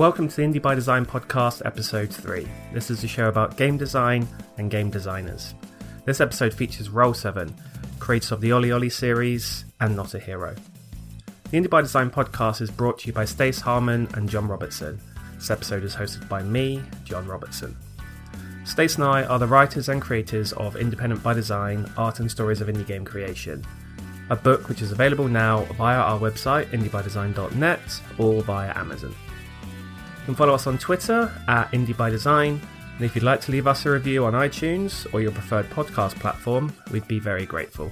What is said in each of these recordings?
Welcome to the Indie by Design podcast, episode 3. This is a show about game design and game designers. This episode features Roll7, creators of the OlliOlli series and Not a Hero. The Indie by Design podcast is brought to you by Stace Harmon and John Robertson. This episode is hosted by me, John Robertson. Stace and I are the writers and creators of Independent by Design Art and Stories of Indie Game Creation, a book which is available now via our website, indiebydesign.net, or via Amazon. You can follow us on Twitter at Indie by Design, and if you'd like to leave us a review on iTunes or your preferred podcast platform, we'd be very grateful.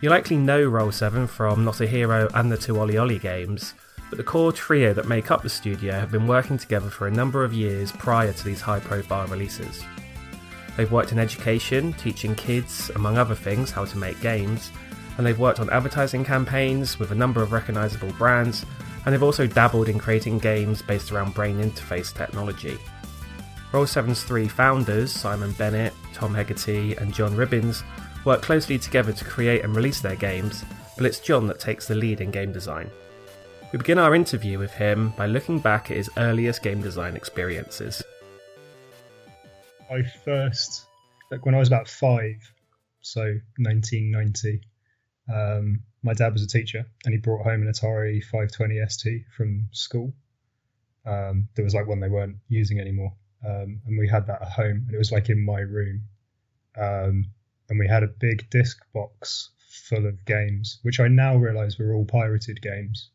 You likely know Roll7 from Not a Hero and the two OlliOlli games, but the core trio that make up the studio have been working together for a number of years prior to these high profile releases. They've worked in education, teaching kids, among other things, how to make games, and they've worked on advertising campaigns with a number of recognisable brands, and they've also dabbled in creating games based around brain interface technology. Roll7's three founders, Simon Bennett, Tom Hegarty, and John Ribbins, work closely together to create and release their games, but it's John that takes the lead in game design. We begin our interview with him by looking back at his earliest game design experiences. I first, like when I was about five, so 1990, um, my dad was a teacher and he brought home an Atari 520 ST from school. Um, there was like one they weren't using anymore. Um, and we had that at home and it was like in my room. Um, and we had a big disc box full of games, which I now realize were all pirated games.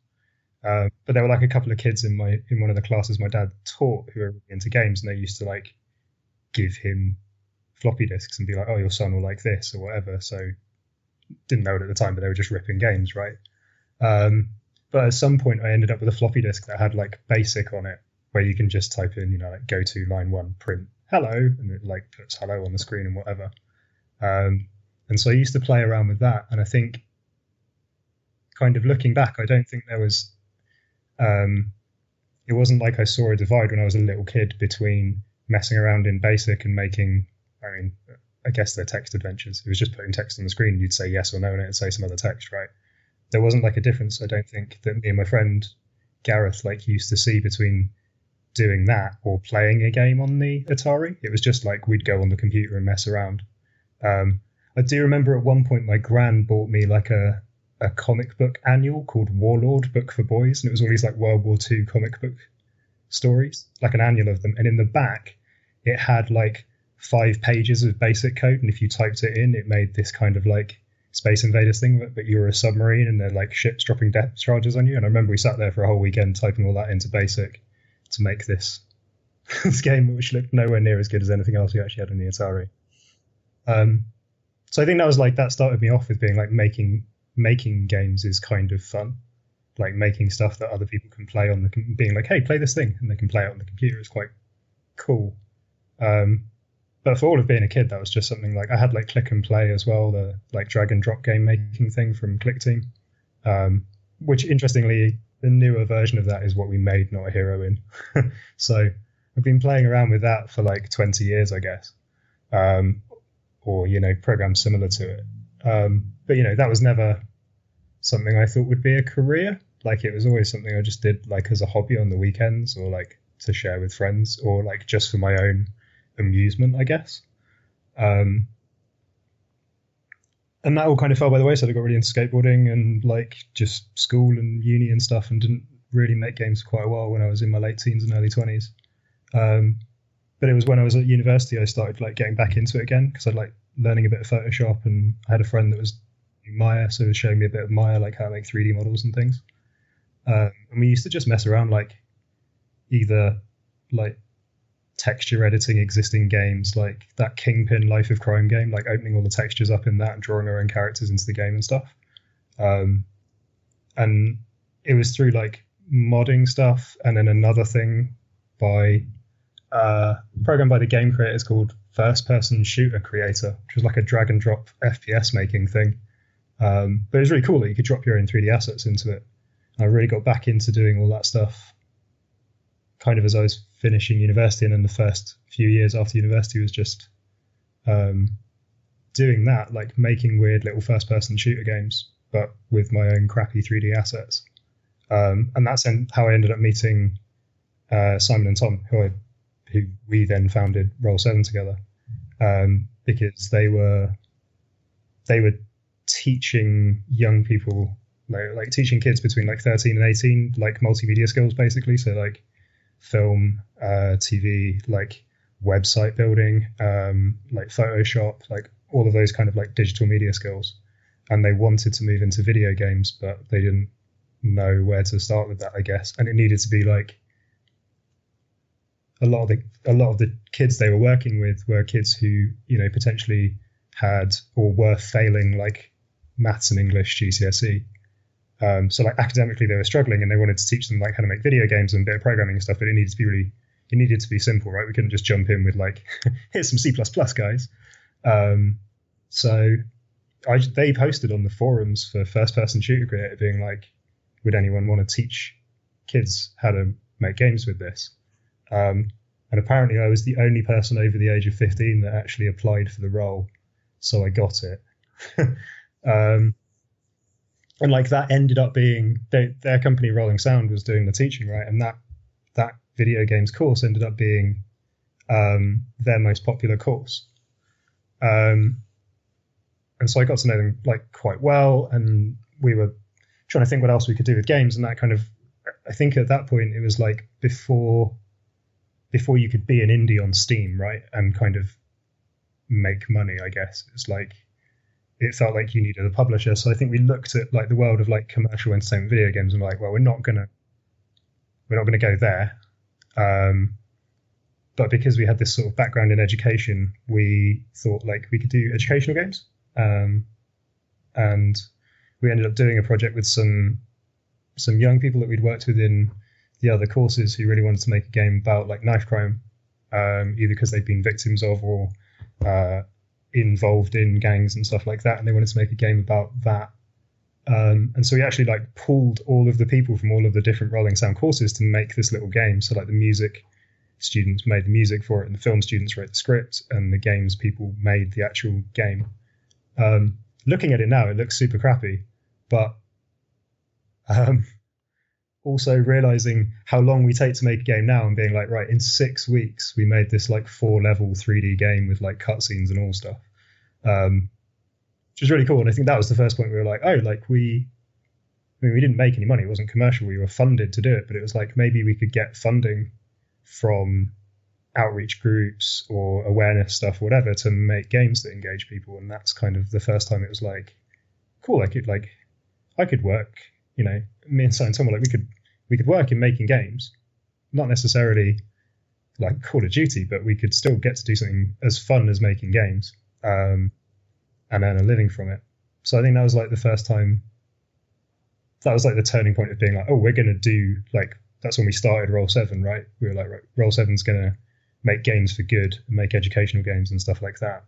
Uh, but there were like a couple of kids in my in one of the classes my dad taught who were really into games, and they used to like give him floppy disks and be like, "Oh, your son will like this" or whatever. So didn't know it at the time, but they were just ripping games, right? Um, but at some point, I ended up with a floppy disk that had like BASIC on it, where you can just type in, you know, like go to line one, print hello, and it like puts hello on the screen and whatever. Um, and so I used to play around with that, and I think, kind of looking back, I don't think there was. Um, it wasn't like I saw a divide when I was a little kid between messing around in BASIC and making. I mean, I guess they're text adventures. It was just putting text on the screen. You'd say yes or no, and it'd say some other text, right? There wasn't like a difference. I don't think that me and my friend Gareth like used to see between doing that or playing a game on the Atari. It was just like we'd go on the computer and mess around. Um, I do remember at one point my gran bought me like a a comic book annual called Warlord Book for Boys, and it was all these like World War II comic book stories, like an annual of them. And in the back, it had like five pages of basic code, and if you typed it in, it made this kind of like Space Invaders thing, but, but you were a submarine and they're like ships dropping depth charges on you. And I remember we sat there for a whole weekend typing all that into basic to make this this game, which looked nowhere near as good as anything else we actually had on the Atari. Um, so I think that was like that started me off with being like making making games is kind of fun, like making stuff that other people can play on the being like, hey, play this thing, and they can play it on the computer is quite cool. Um, but for all of being a kid, that was just something like I had like Klik & Play as well, the like drag and drop game making thing from Clickteam, um, which interestingly, the newer version of that is what we made Not a Hero in. so I've been playing around with that for like 20 years, I guess, um, or you know, programs similar to it. Um, but you know, that was never something I thought would be a career. Like it was always something I just did like as a hobby on the weekends, or like to share with friends, or like just for my own amusement, I guess. Um, and that all kind of fell by the wayside. I got really into skateboarding and like just school and uni and stuff, and didn't really make games for quite a while when I was in my late teens and early twenties. Um, but it was when I was at university I started like getting back into it again because I like learning a bit of Photoshop, and I had a friend that was Maya, so he was showing me a bit of Maya, like how to make 3D models and things. Um, and we used to just mess around, like either like texture editing existing games like that Kingpin Life of Crime game, like opening all the textures up in that and drawing our own characters into the game and stuff. Um, and it was through like modding stuff, and then another thing by uh, a program by the game creators called First Person Shooter Creator, which was like a drag and drop FPS making thing. Um, but it was really cool that you could drop your own 3D assets into it. I really got back into doing all that stuff kind of as I was finishing university, and then the first few years after university was just um, doing that, like making weird little first-person shooter games, but with my own crappy 3D assets. Um, and that's how I ended up meeting uh, Simon and Tom, who I, who we then founded Roll Seven together, um, because they were they were teaching young people like like teaching kids between like 13 and 18 like multimedia skills basically so like film uh, tv like website building um, like photoshop like all of those kind of like digital media skills. And they wanted to move into video games but they didn't know where to start with that i guess. And it needed to be like a lot of the a lot of the kids they were working with were kids who you know potentially had or were failing like maths and english gcse um, so like academically they were struggling and they wanted to teach them like how to make video games and bit of programming and stuff but it needed to be really it needed to be simple right we couldn't just jump in with like here's some c++ guys um, so I, they posted on the forums for first person shooter creator being like would anyone want to teach kids how to make games with this um, and apparently, I was the only person over the age of 15 that actually applied for the role. So I got it. um, and like that ended up being they, their company, Rolling Sound, was doing the teaching, right? And that that video games course ended up being um, their most popular course. Um, and so I got to know them like quite well, and we were trying to think what else we could do with games, and that kind of I think at that point it was like before before you could be an indie on Steam, right, and kind of make money. I guess it's like it felt like you needed a publisher. So I think we looked at like the world of like commercial entertainment video games and like, well, we're not gonna we're not gonna go there. Um, but because we had this sort of background in education, we thought like we could do educational games. Um, and we ended up doing a project with some some young people that we'd worked with in the other courses who really wanted to make a game about like knife crime, um, either because they'd been victims of or uh, involved in gangs and stuff like that, and they wanted to make a game about that. Um, and so we actually like pulled all of the people from all of the different Rolling Sound courses to make this little game. So like the music students made the music for it, and the film students wrote the script, and the games people made the actual game. Um, looking at it now, it looks super crappy, but um, also realizing how long we take to make a game now and being like, right, in six weeks we made this like four level 3D game with like cutscenes and all stuff, um, which was really cool. And I think that was the first point we were like, oh, like we, I mean, we didn't make any money; it wasn't commercial. We were funded to do it, but it was like maybe we could get funding from outreach groups or awareness stuff, whatever, to make games that engage people. And that's kind of the first time it was like, cool, I could like, I could work you know, me and Simon Tom were like we could we could work in making games, not necessarily like Call of Duty, but we could still get to do something as fun as making games um, and earn a living from it. So I think that was like the first time. That was like the turning point of being like, oh, we're going to do like that's when we started Roll Seven, right? We were like, right, Roll Seven's going to make games for good and make educational games and stuff like that.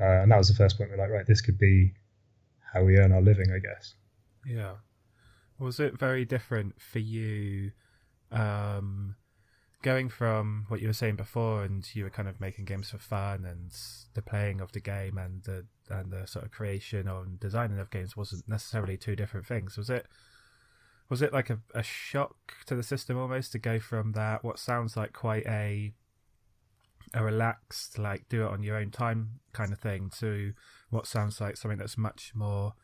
Uh, and that was the first point. We're like, right, this could be how we earn our living, I guess. Yeah. Was it very different for you um, going from what you were saying before and you were kind of making games for fun and the playing of the game and the and the sort of creation or designing of games wasn't necessarily two different things. Was it was it like a, a shock to the system almost to go from that what sounds like quite a a relaxed like do it on your own time kind of thing to what sounds like something that's much more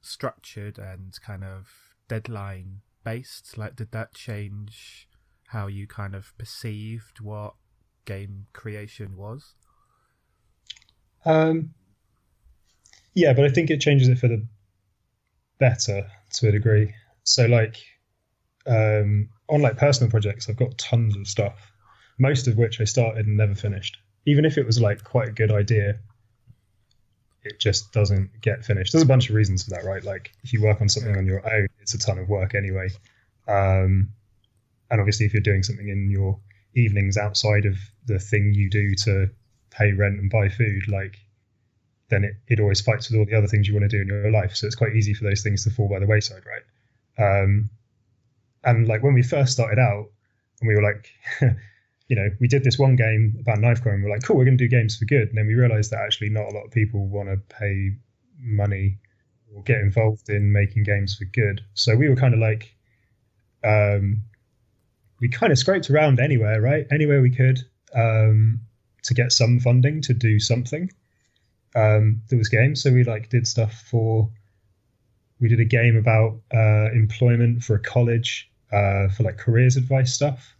structured and kind of deadline based? Like, did that change how you kind of perceived what game creation was? Um, yeah, but I think it changes it for the better to a degree. So, like, um, on like personal projects, I've got tons of stuff, most of which I started and never finished. Even if it was like quite a good idea, it just doesn't get finished. There's a bunch of reasons for that, right? Like if you work on something on your own, it's a ton of work anyway. Um, and obviously, if you're doing something in your evenings outside of the thing you do to pay rent and buy food, like then it, it always fights with all the other things you want to do in your life. So it's quite easy for those things to fall by the wayside, right? Um, and like when we first started out, and we were like, you know, we did this one game about knife crime. We're like, cool, we're going to do games for good. And then we realized that actually not a lot of people want to pay money or get involved in making games for good. So we were kind of like, um, we kind of scraped around anywhere, right? Anywhere we could um, to get some funding to do something. Um, there was games, so we like did stuff for. We did a game about uh, employment for a college uh, for like careers advice stuff.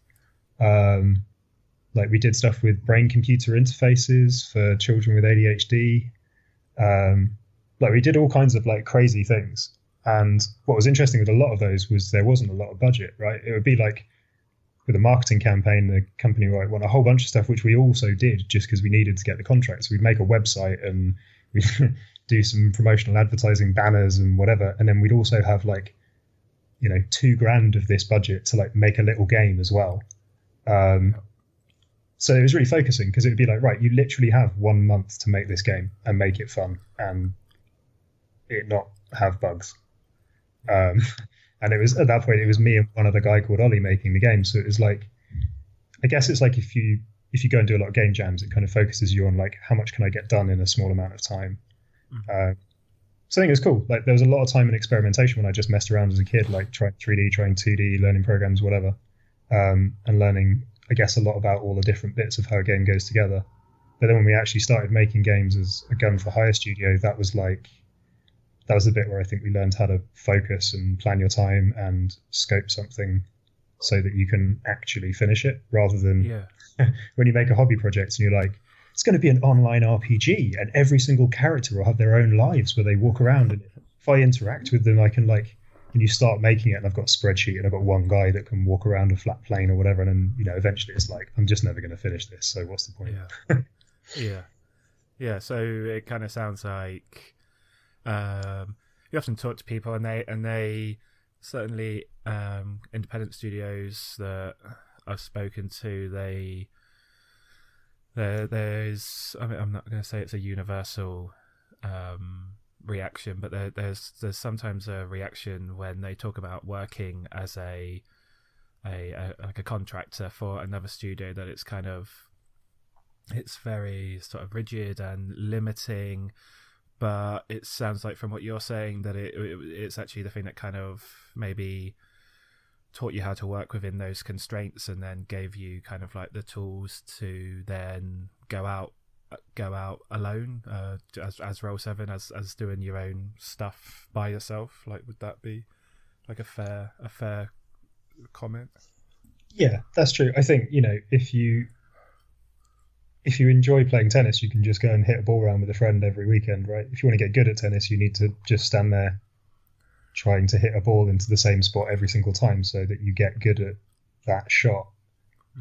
Um, like we did stuff with brain computer interfaces for children with ADHD. Um, like we did all kinds of like crazy things. And what was interesting with a lot of those was there wasn't a lot of budget, right? It would be like with a marketing campaign, the company might want a whole bunch of stuff, which we also did just because we needed to get the contracts. We'd make a website and we'd do some promotional advertising banners and whatever. And then we'd also have like, you know, two grand of this budget to like make a little game as well. Um, so it was really focusing because it would be like, right, you literally have one month to make this game and make it fun and it not have bugs. Um, and it was at that point it was me and one other guy called Ollie making the game. So it was like, I guess it's like if you if you go and do a lot of game jams, it kind of focuses you on like how much can I get done in a small amount of time. Mm-hmm. Uh, so I think it was cool. Like there was a lot of time and experimentation when I just messed around as a kid, like trying 3D, trying 2D, learning programs, whatever, um, and learning, I guess, a lot about all the different bits of how a game goes together. But then when we actually started making games as a gun for hire studio, that was like that was the bit where I think we learned how to focus and plan your time and scope something so that you can actually finish it rather than yeah. when you make a hobby project and you're like, it's going to be an online RPG and every single character will have their own lives where they walk around and if I interact with them, I can like, and you start making it and I've got a spreadsheet and I've got one guy that can walk around a flat plane or whatever. And then, you know, eventually it's like, I'm just never going to finish this. So what's the point? Yeah. yeah. Yeah. So it kind of sounds like um, you often talk to people, and they and they certainly um, independent studios that I've spoken to, they there there's I mean I'm not going to say it's a universal um, reaction, but there, there's there's sometimes a reaction when they talk about working as a, a, a like a contractor for another studio that it's kind of it's very sort of rigid and limiting but it sounds like from what you're saying that it, it, it's actually the thing that kind of maybe taught you how to work within those constraints and then gave you kind of like the tools to then go out go out alone uh, as as roll 7 as as doing your own stuff by yourself like would that be like a fair a fair comment yeah that's true i think you know if you if you enjoy playing tennis, you can just go and hit a ball around with a friend every weekend, right? If you want to get good at tennis, you need to just stand there trying to hit a ball into the same spot every single time so that you get good at that shot.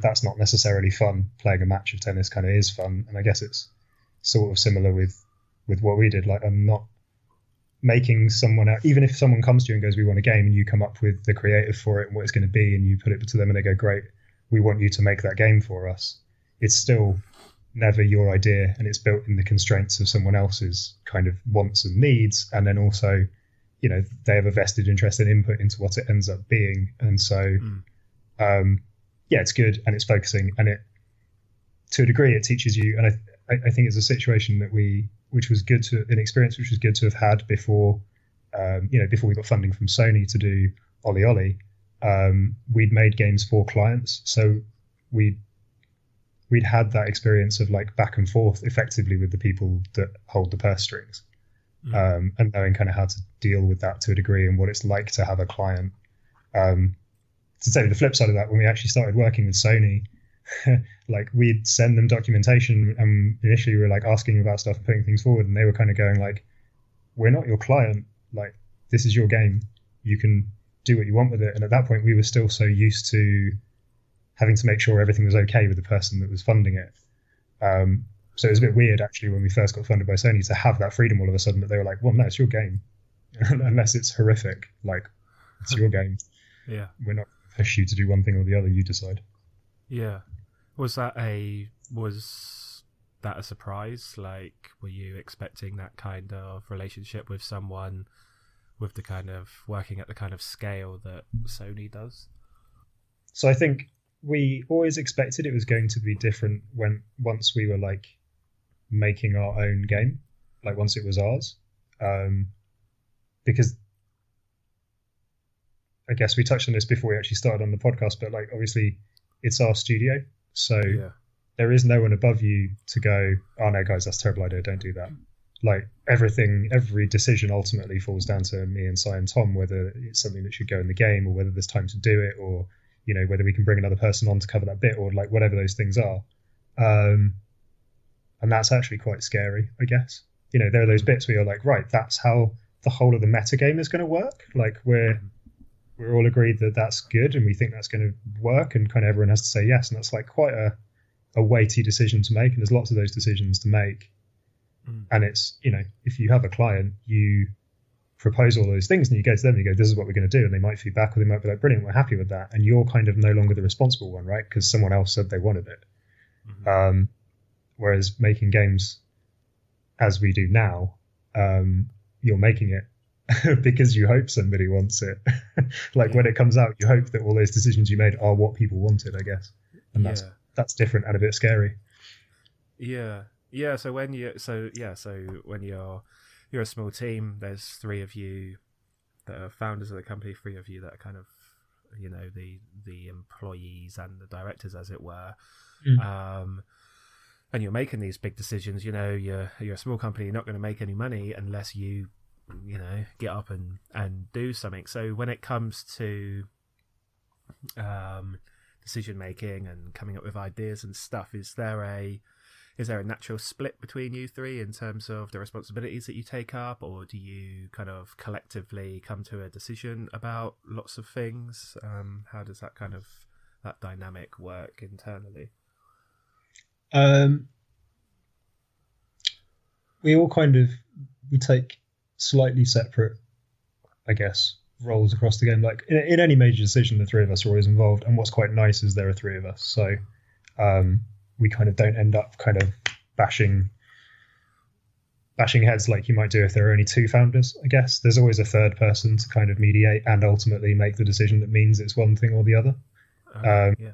That's not necessarily fun. Playing a match of tennis kind of is fun, and I guess it's sort of similar with with what we did. Like I'm not making someone out, even if someone comes to you and goes, "We want a game," and you come up with the creative for it and what it's going to be, and you put it to them, and they go, "Great, we want you to make that game for us." It's still never your idea and it's built in the constraints of someone else's kind of wants and needs and then also you know they have a vested interest and input into what it ends up being and so mm. um, yeah it's good and it's focusing and it to a degree it teaches you. And I, I think it's a situation that we which was good to an experience which was good to have had before um, you know before we got funding from Sony to do OlliOlli um, we'd made games for clients. So we we'd had that experience of like back and forth effectively with the people that hold the purse strings mm. um, and knowing kind of how to deal with that to a degree and what it's like to have a client. Um, to say the flip side of that when we actually started working with sony like we'd send them documentation and initially we were like asking about stuff and putting things forward and they were kind of going like we're not your client. Like this is your game. You can do what you want with it. And at that point we were still so used to having to make sure everything was okay with the person that was funding it. Um, so it was a bit weird actually when we first got funded by Sony to have that freedom all of a sudden that they were like, well, no, it's your game, unless it's horrific, like it's your game. Yeah, we're not push you to do one thing or the other. You decide. Yeah, was that a was that a surprise? Like, were you expecting that kind of relationship with someone with the kind of working at the kind of scale that Sony does? So I think we always expected it was going to be different when once we were like making our own game, like once it was ours, um, because I guess we touched on this before we actually started on the podcast, but like obviously it's our studio, so Yeah. there is no one above you to go, oh no, guys, that's a terrible idea. Don't do that. Like everything, every decision ultimately falls down to me and Si and Tom, whether it's something that should go in the game or whether there's time to do it or, you know, whether we can bring another person on to cover that bit or like whatever those things are. Um, and that's actually quite scary, I guess. You know, there are those bits where you're like, right, that's how the whole of the metagame is going to work. Like we're, we're all agreed that that's good and we think that's going to work and kind of everyone has to say yes. And that's like quite a, a weighty decision to make, and there's lots of those decisions to make. Mm. And it's you know, if you have a client, you propose all those things, and you go to them and you go, "This is what we're going to do," and they might feedback, or they might be like, "Brilliant, we're happy with that," and you're kind of no longer the responsible one, right? Because someone else said they wanted it. Mhm. Um, whereas making games, as we do now, um, you're making it because you hope somebody wants it. like when it comes out, you hope that all those decisions you made are what people wanted, I guess, and that's yeah. that's different and a bit scary. Yeah, yeah. So when you, so yeah, so when you're you're a small team, there's three of you that are founders of the company, three of you that are kind of, you know, the the employees and the directors, as it were. Mm. Um, and you're making these big decisions. You know, you're you're a small company. You're not going to make any money unless you, you know, get up and and do something. So when it comes to um, decision making and coming up with ideas and stuff, is there a is there a natural split between you three in terms of the responsibilities that you take up, or do you kind of collectively come to a decision about lots of things? Um, how does that kind of that dynamic work internally? Um, we all kind of we take slightly separate, I guess, roles across the game. Like in, in any major decision, the three of us are always involved. And what's quite nice is there are three of us, so um, we kind of don't end up kind of bashing bashing heads like you might do if there are only two founders. I guess there's always a third person to kind of mediate and ultimately make the decision that means it's one thing or the other Um, yeah,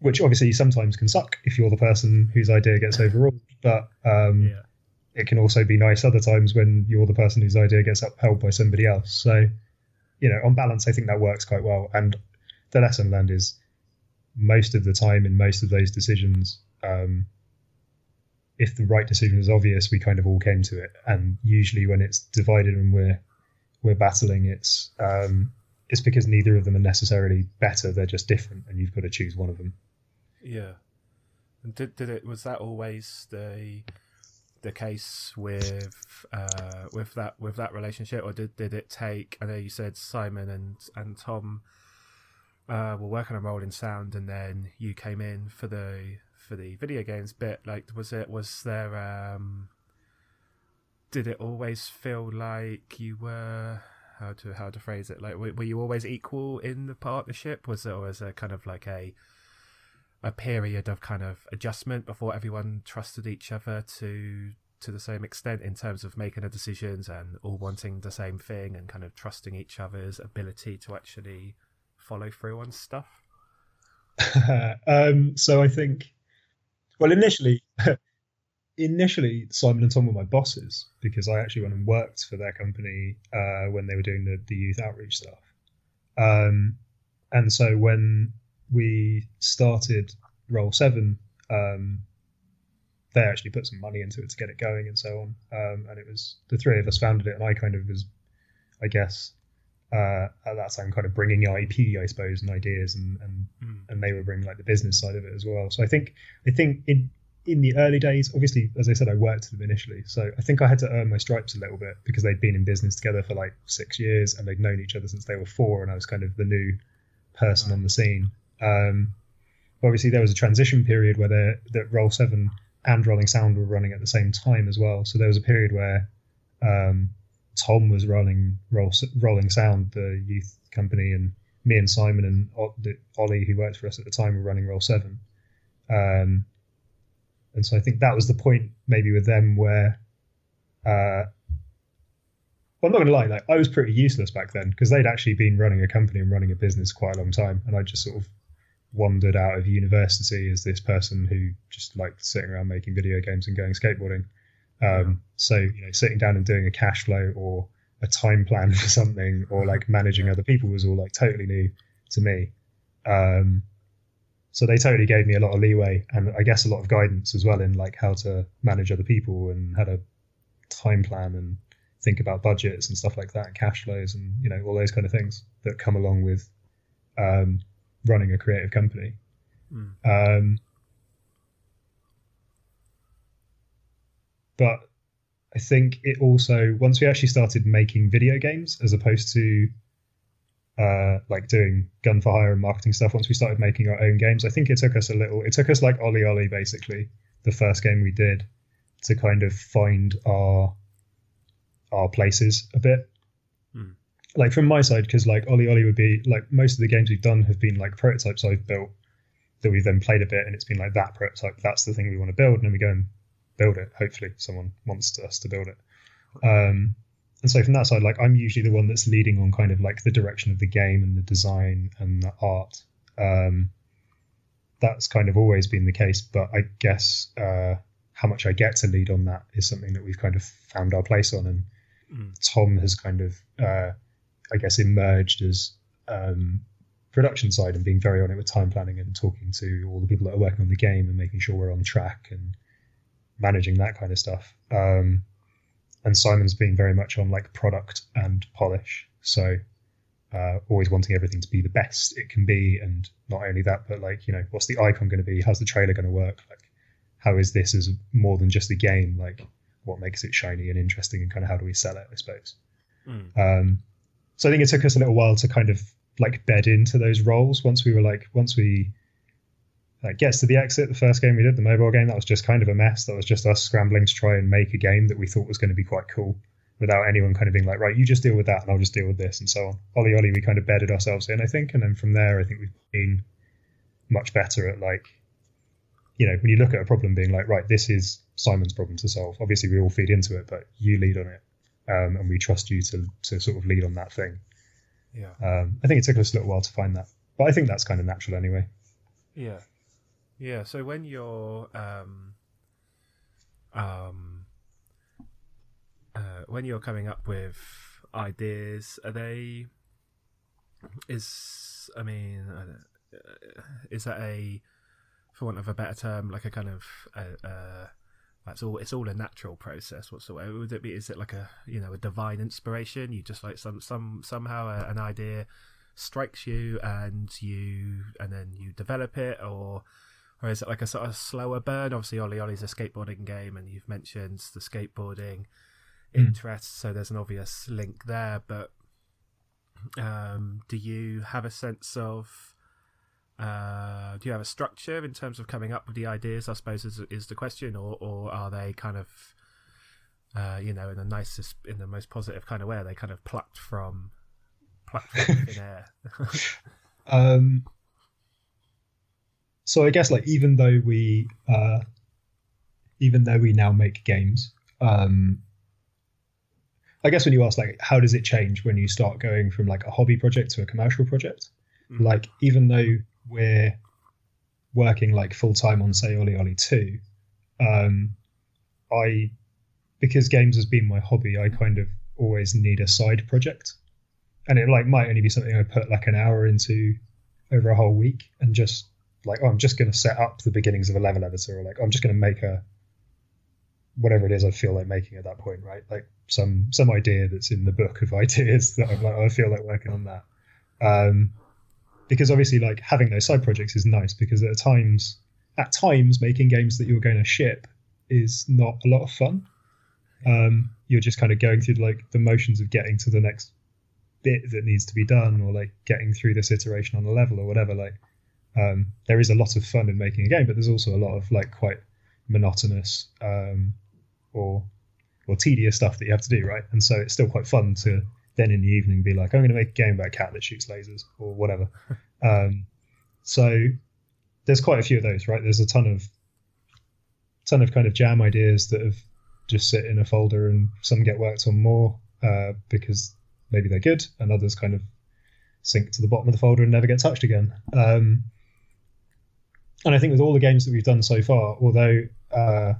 which obviously sometimes can suck if you're the person whose idea gets overruled. But um, yeah, it can also be nice other times when you're the person whose idea gets upheld by somebody else. So, you know, on balance, I think that works quite well. And the lesson learned is most of the time in most of those decisions, um, if the right decision is obvious, we kind of all came to it. And usually when it's divided and we're we're battling, it's um, it's because neither of them are necessarily better. They're just different, and you've got to choose one of them. yeah. And did did it was that always the the case with uh, with that with that relationship, or did did it take? I know you said Simon and and Tom uh, were working on Rolling Sound, and then you came in for the for the video games bit. Like, was it was there? Um, did it always feel like you were? How to how to phrase it? Like, were, were you always equal in the partnership? Was it, or was there kind of like a a period of kind of adjustment before everyone trusted each other to to the same extent in terms of making the decisions and all wanting the same thing and kind of trusting each other's ability to actually follow through on stuff. um, so I think, well, initially, initially Simon and Tom were my bosses because I actually went and worked for their company uh, when they were doing the, the youth outreach stuff. Um, and so when we started Roll Seven, um, they actually put some money into it to get it going and so on. Um, and it was the three of us founded it, and I kind of was, I guess, uh, at that time, kind of bringing IP, I suppose, and ideas, and, and Mm. and they were bringing like the business side of it as well. So I think I think in in the early days, obviously, as I said, I worked with them initially, so I think I had to earn my stripes a little bit because they'd been in business together for like six years and they'd known each other since they were four, and I was kind of the new person on the scene. Um, obviously, there was a transition period where they- that Roll Seven and Rolling Sound were running at the same time as well. So there was a period where um, Tom was running Roll, Rolling Sound, the youth company, and me and Simon and Ollie, who worked for us at the time, were running Roll Seven. Um, and so I think that was the point, maybe with them, where. Uh, well, I'm not going to lie, like I was pretty useless back then because they'd actually been running a company and running a business quite a long time, and I just sort of wandered out of university as this person who just liked sitting around making video games and going skateboarding. Um, so you know, sitting down and doing a cash flow or a time plan for something or like managing other people was all like totally new to me. Um, so they totally gave me a lot of leeway and I guess a lot of guidance as well in like how to manage other people and how to time plan and think about budgets and stuff like that and cash flows and you know all those kind of things that come along with um, running a creative company. Mm. Um, but I think it also once we actually started making video games as opposed to uh, like doing gun for hire and marketing stuff. Once we started making our own games, I think it took us a little. It took us like OlliOlli, basically, the first game we did, to kind of find our our places a bit. Like from my side, because like OlliOlli would be like most of the games we've done have been like prototypes I've built that we've then played a bit, and it's been like that prototype. That's the thing we want to build, and then we go and build it. Hopefully, someone wants us to build it. Um, and so from that side, like I'm usually the one that's leading on kind of like the direction of the game and the design and the art. Um, that's kind of always been the case, but I guess uh, how much I get to lead on that is something that we've kind of found our place on. And mm. Tom has kind of, uh, I guess, emerged as um, production side and being very on it with time planning and talking to all the people that are working on the game and making sure we're on track and managing that kind of stuff. Um, and Simon's been very much on like product and polish. So uh, always wanting everything to be the best it can be, and not only that, but like you know, what's the icon going to be? How's the trailer going to work? Like, how is this as more than just a game? Like, what makes it shiny and interesting, and kind of how do we sell it? I suppose. Mm. Um, so I think it took us a little while to kind of like bed into those roles. Once we were like, once we like gets to the exit, the first game we did, the mobile game, that was just kind of a mess. That was just us scrambling to try and make a game that we thought was going to be quite cool without anyone kind of being like, right, you just deal with that and I'll just deal with this and so on. OlliOlli, we kind of bedded ourselves in, I think. And then from there, I think we've been much better at like, you know, when you look at a problem being like, right, this is Simon's problem to solve. Obviously, we all feed into it, but you lead on it. Um, and we trust you to, to sort of lead on that thing. Yeah. Um, I think it took us a little while to find that, but I think that's kind of natural anyway. Yeah. Yeah, so when you're um, um, uh, when you're coming up with ideas, are they? Is I mean, uh, is that a, for want of a better term, like a kind of uh, uh, that's all. It's all a natural process. Whatsoever would it be? Is it like a you know a divine inspiration? You just like some some somehow a, an idea strikes you and you and then you develop it or or is it like a sort of slower burn? Obviously, OlliOlli's a skateboarding game, and you've mentioned the skateboarding mm. interest, so there's an obvious link there. But um, do you have a sense of uh, do you have a structure in terms of coming up with the ideas? I suppose is is the question, or or are they kind of uh, you know in the nicest, in the most positive kind of way? Are they kind of plucked from plucked from thin air? um, so I guess like even though we uh, even though we now make games, um, I guess when you ask like how does it change when you start going from like a hobby project to a commercial project, mm. like even though we're working like full time on say OlliOlli two, um, I because games has been my hobby, I kind of always need a side project, and it like might only be something I put like an hour into over a whole week and just like, oh, I'm just going to set up the beginnings of a level editor, or like, I'm just going to make a whatever it is I feel like making at that point, right? Like some some idea that's in the book of ideas that I'm like, oh, I feel like working on that. Um, because obviously, like having those side projects is nice because at times, at times, making games that you're going to ship is not a lot of fun. Um, you're just kind of going through like the motions of getting to the next bit that needs to be done, or like getting through this iteration on a level or whatever. Like um, there is a lot of fun in making a game, but there's also a lot of like quite monotonous um, or or tedious stuff that you have to do, right? And so it's still quite fun to then in the evening be like, I'm going to make a game about a cat that shoots lasers or whatever. um, so there's quite a few of those, right? There's a ton of ton of kind of jam ideas that have just sit in a folder, and some get worked on more uh, because maybe they're good, and others kind of sink to the bottom of the folder and never get touched again. Um, and I think with all the games that we've done so far, although uh,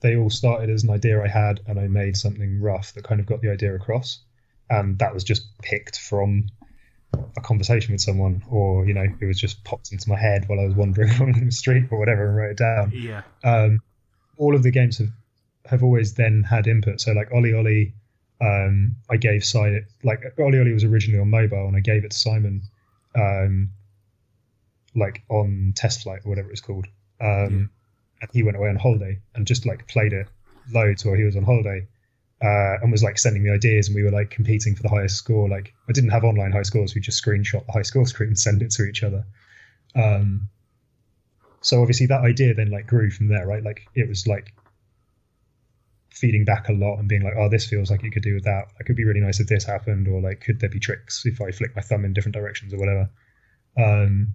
they all started as an idea I had and I made something rough that kind of got the idea across, and that was just picked from a conversation with someone, or you know, it was just popped into my head while I was wandering along the street or whatever, and wrote it down. Yeah. Um, all of the games have have always then had input. So like OlliOlli, um, I gave Simon like OlliOlli was originally on mobile, and I gave it to Simon, um, like on TestFlight or whatever it's called. Um, and he went away on holiday and just like played it loads while he was on holiday. Uh, and was like sending me ideas, and we were like competing for the highest score. Like I didn't have online high scores; we just screenshot the high score screen and send it to each other. Um, so obviously that idea then like grew from there, right? Like it was like feeding back a lot and being like, oh, this feels like you could do with that. Like, it'd be really nice if this happened, or like, could there be tricks if I flick my thumb in different directions or whatever. Um,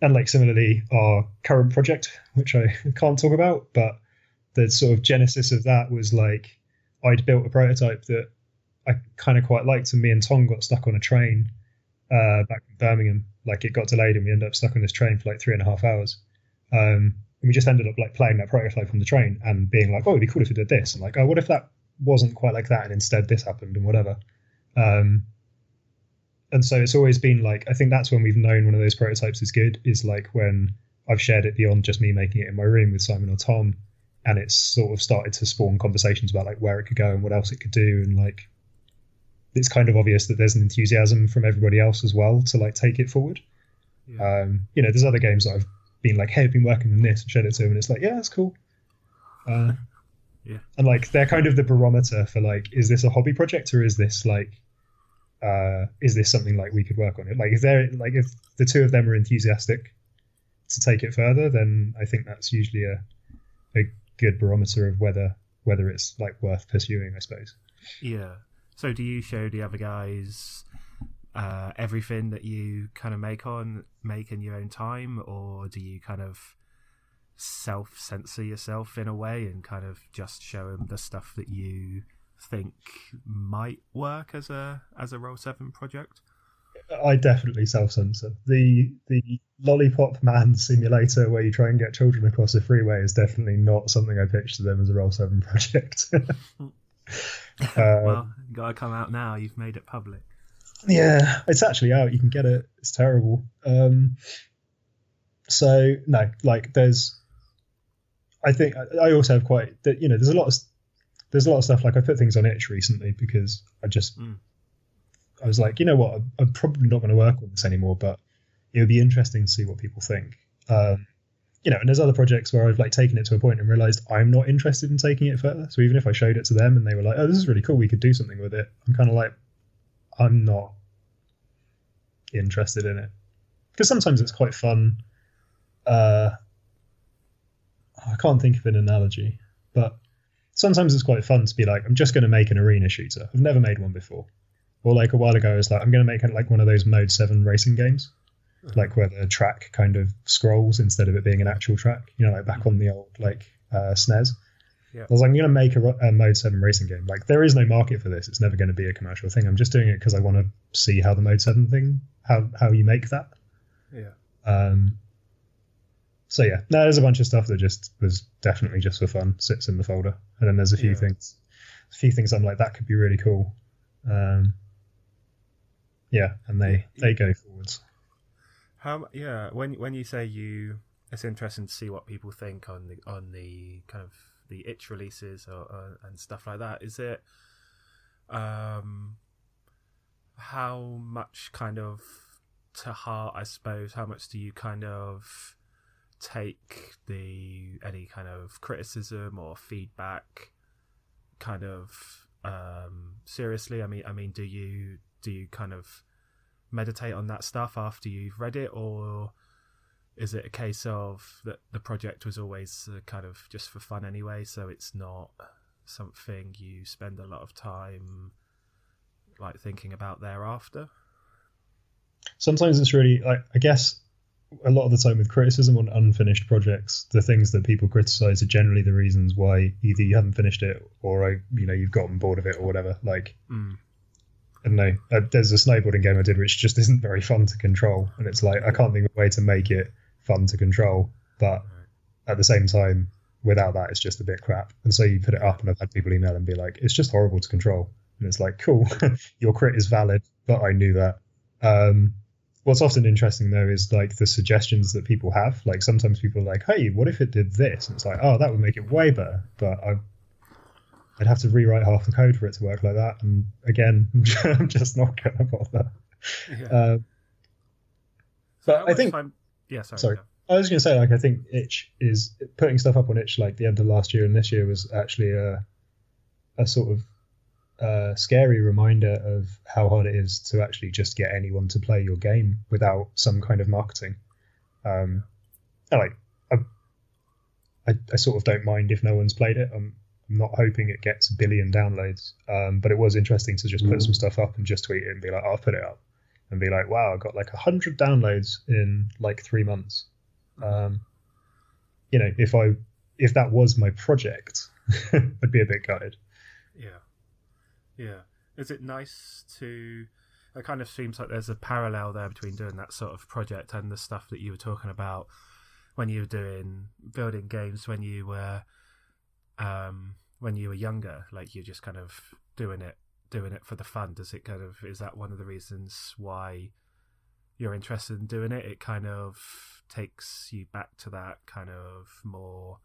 and like similarly, our current project, which I can't talk about, but the sort of genesis of that was like I'd built a prototype that I kind of quite liked, and me and Tom got stuck on a train uh, back in Birmingham. Like it got delayed, and we ended up stuck on this train for like three and a half hours. Um, and we just ended up like playing that prototype on the train and being like, oh, it'd be cool if we did this, and like, oh, what if that wasn't quite like that, and instead this happened, and whatever. Um, and so it's always been like I think that's when we've known one of those prototypes is good is like when I've shared it beyond just me making it in my room with Simon or Tom, and it's sort of started to spawn conversations about like where it could go and what else it could do, and like it's kind of obvious that there's an enthusiasm from everybody else as well to like take it forward. Yeah. Um, you know, there's other games that I've been like, "Hey, I've been working on this," and shared it to them, and it's like, "Yeah, that's cool." Uh, yeah, and like they're kind of the barometer for like, is this a hobby project or is this like uh, is this something like we could work on it? Like, if they're like if the two of them are enthusiastic to take it further, then I think that's usually a a good barometer of whether whether it's like worth pursuing. I suppose. Yeah. So, do you show the other guys uh, everything that you kind of make on make in your own time, or do you kind of self censor yourself in a way and kind of just show them the stuff that you think might work as a as a Roll Seven project? I definitely self censor. The the lollipop man simulator where you try and get children across a freeway is definitely not something I pitched to them as a Roll Seven project. uh, well, you gotta come out now. You've made it public. Yeah, it's actually out. You can get it. It's terrible. Um, so no, like there's. I think I also have quite that you know there's a lot of there's a lot of stuff like I put things on itch recently because I just mm. I was like, you know what, I'm, probably not going to work on this anymore, but it would be interesting to see what people think. Um, you know, and there's other projects where I've like taken it to a point and realized I'm not interested in taking it further. So even if I showed it to them and they were like, "Oh, this is really cool, we could do something with it," I'm kind of like, I'm not interested in it because sometimes it's quite fun. Uh, I can't think of an analogy, but sometimes it's quite fun to be like, I'm just going to make an arena shooter. I've never made one before. Or like a while ago, I was like, I'm going to make like one of those Mode Seven racing games, uh-huh. like where the track kind of scrolls instead of it being an actual track. You know, like back on the old like uh, SNES. Yeah. I was like, I'm going to make a, a, Mode 7 racing game. Like, there is no market for this. It's never going to be a commercial thing. I'm just doing it because I want to see how the Mode 7 thing, how, how you make that. Yeah. Um, so yeah, no, there's a bunch of stuff that just was definitely just for fun, sits in the folder, and then there's a few yeah. things, a few things I'm like that could be really cool. Um, yeah, and they they go forwards. How yeah, when when you say you, it's interesting to see what people think on the on the kind of the itch releases or, or, and stuff like that. Is it um how much kind of to heart, I suppose? How much do you kind of take the any kind of criticism or feedback kind of um, seriously? I mean, I mean, do you do you kind of meditate on that stuff after you've read it, or is it a case of that the project was always uh, kind of just for fun anyway, so it's not something you spend a lot of time like thinking about thereafter? Sometimes it's really like I guess a lot of the time with criticism on unfinished projects, the things that people criticize are generally the reasons why either you haven't finished it or uh, you know you've gotten bored of it or whatever. Like, mm. I don't know. Uh, there's a snowboarding game I did which just isn't very fun to control, and it's like I can't think of a way to make it fun to control, but at the same time, without that, it's just a bit crap. And so you put it up, and I've had people email and be like, "It's just horrible to control." and it's like, cool, your crit is valid, but I knew that. Um, what's often interesting though is like the suggestions that people have. Like sometimes people are like, hey, what if it did this? And it's like, oh, that would make it way better, but I. I'd have to rewrite half the code for it to work like that, and again, I'm just not going to bother. Yeah. Uh, but I think, time... yeah, sorry. sorry. I was going to say, like, I think itch is putting stuff up on itch like the end of last year and this year was actually a a sort of uh, scary reminder of how hard it is to actually just get anyone to play your game without some kind of marketing. Um, like, I, I, I, sort of don't mind if no one's played it. I'm, I'm not hoping it gets a billion downloads, um, but it was interesting to just put mm. some stuff up and just tweet it and be like, I'll put it up and be like, wow, I got like a hundred downloads in like three months. Um, you know, if I if that was my project, I'd be a bit gutted. Yeah, yeah. Is it nice to? It kind of seems like there's a parallel there between doing that sort of project and the stuff that you were talking about when you were doing building games when you were um, when you were younger. Like you're just kind of doing it doing it for the fun? Does it kind of is that one of the reasons why you're interested in doing it? It kind of takes you back to that kind of more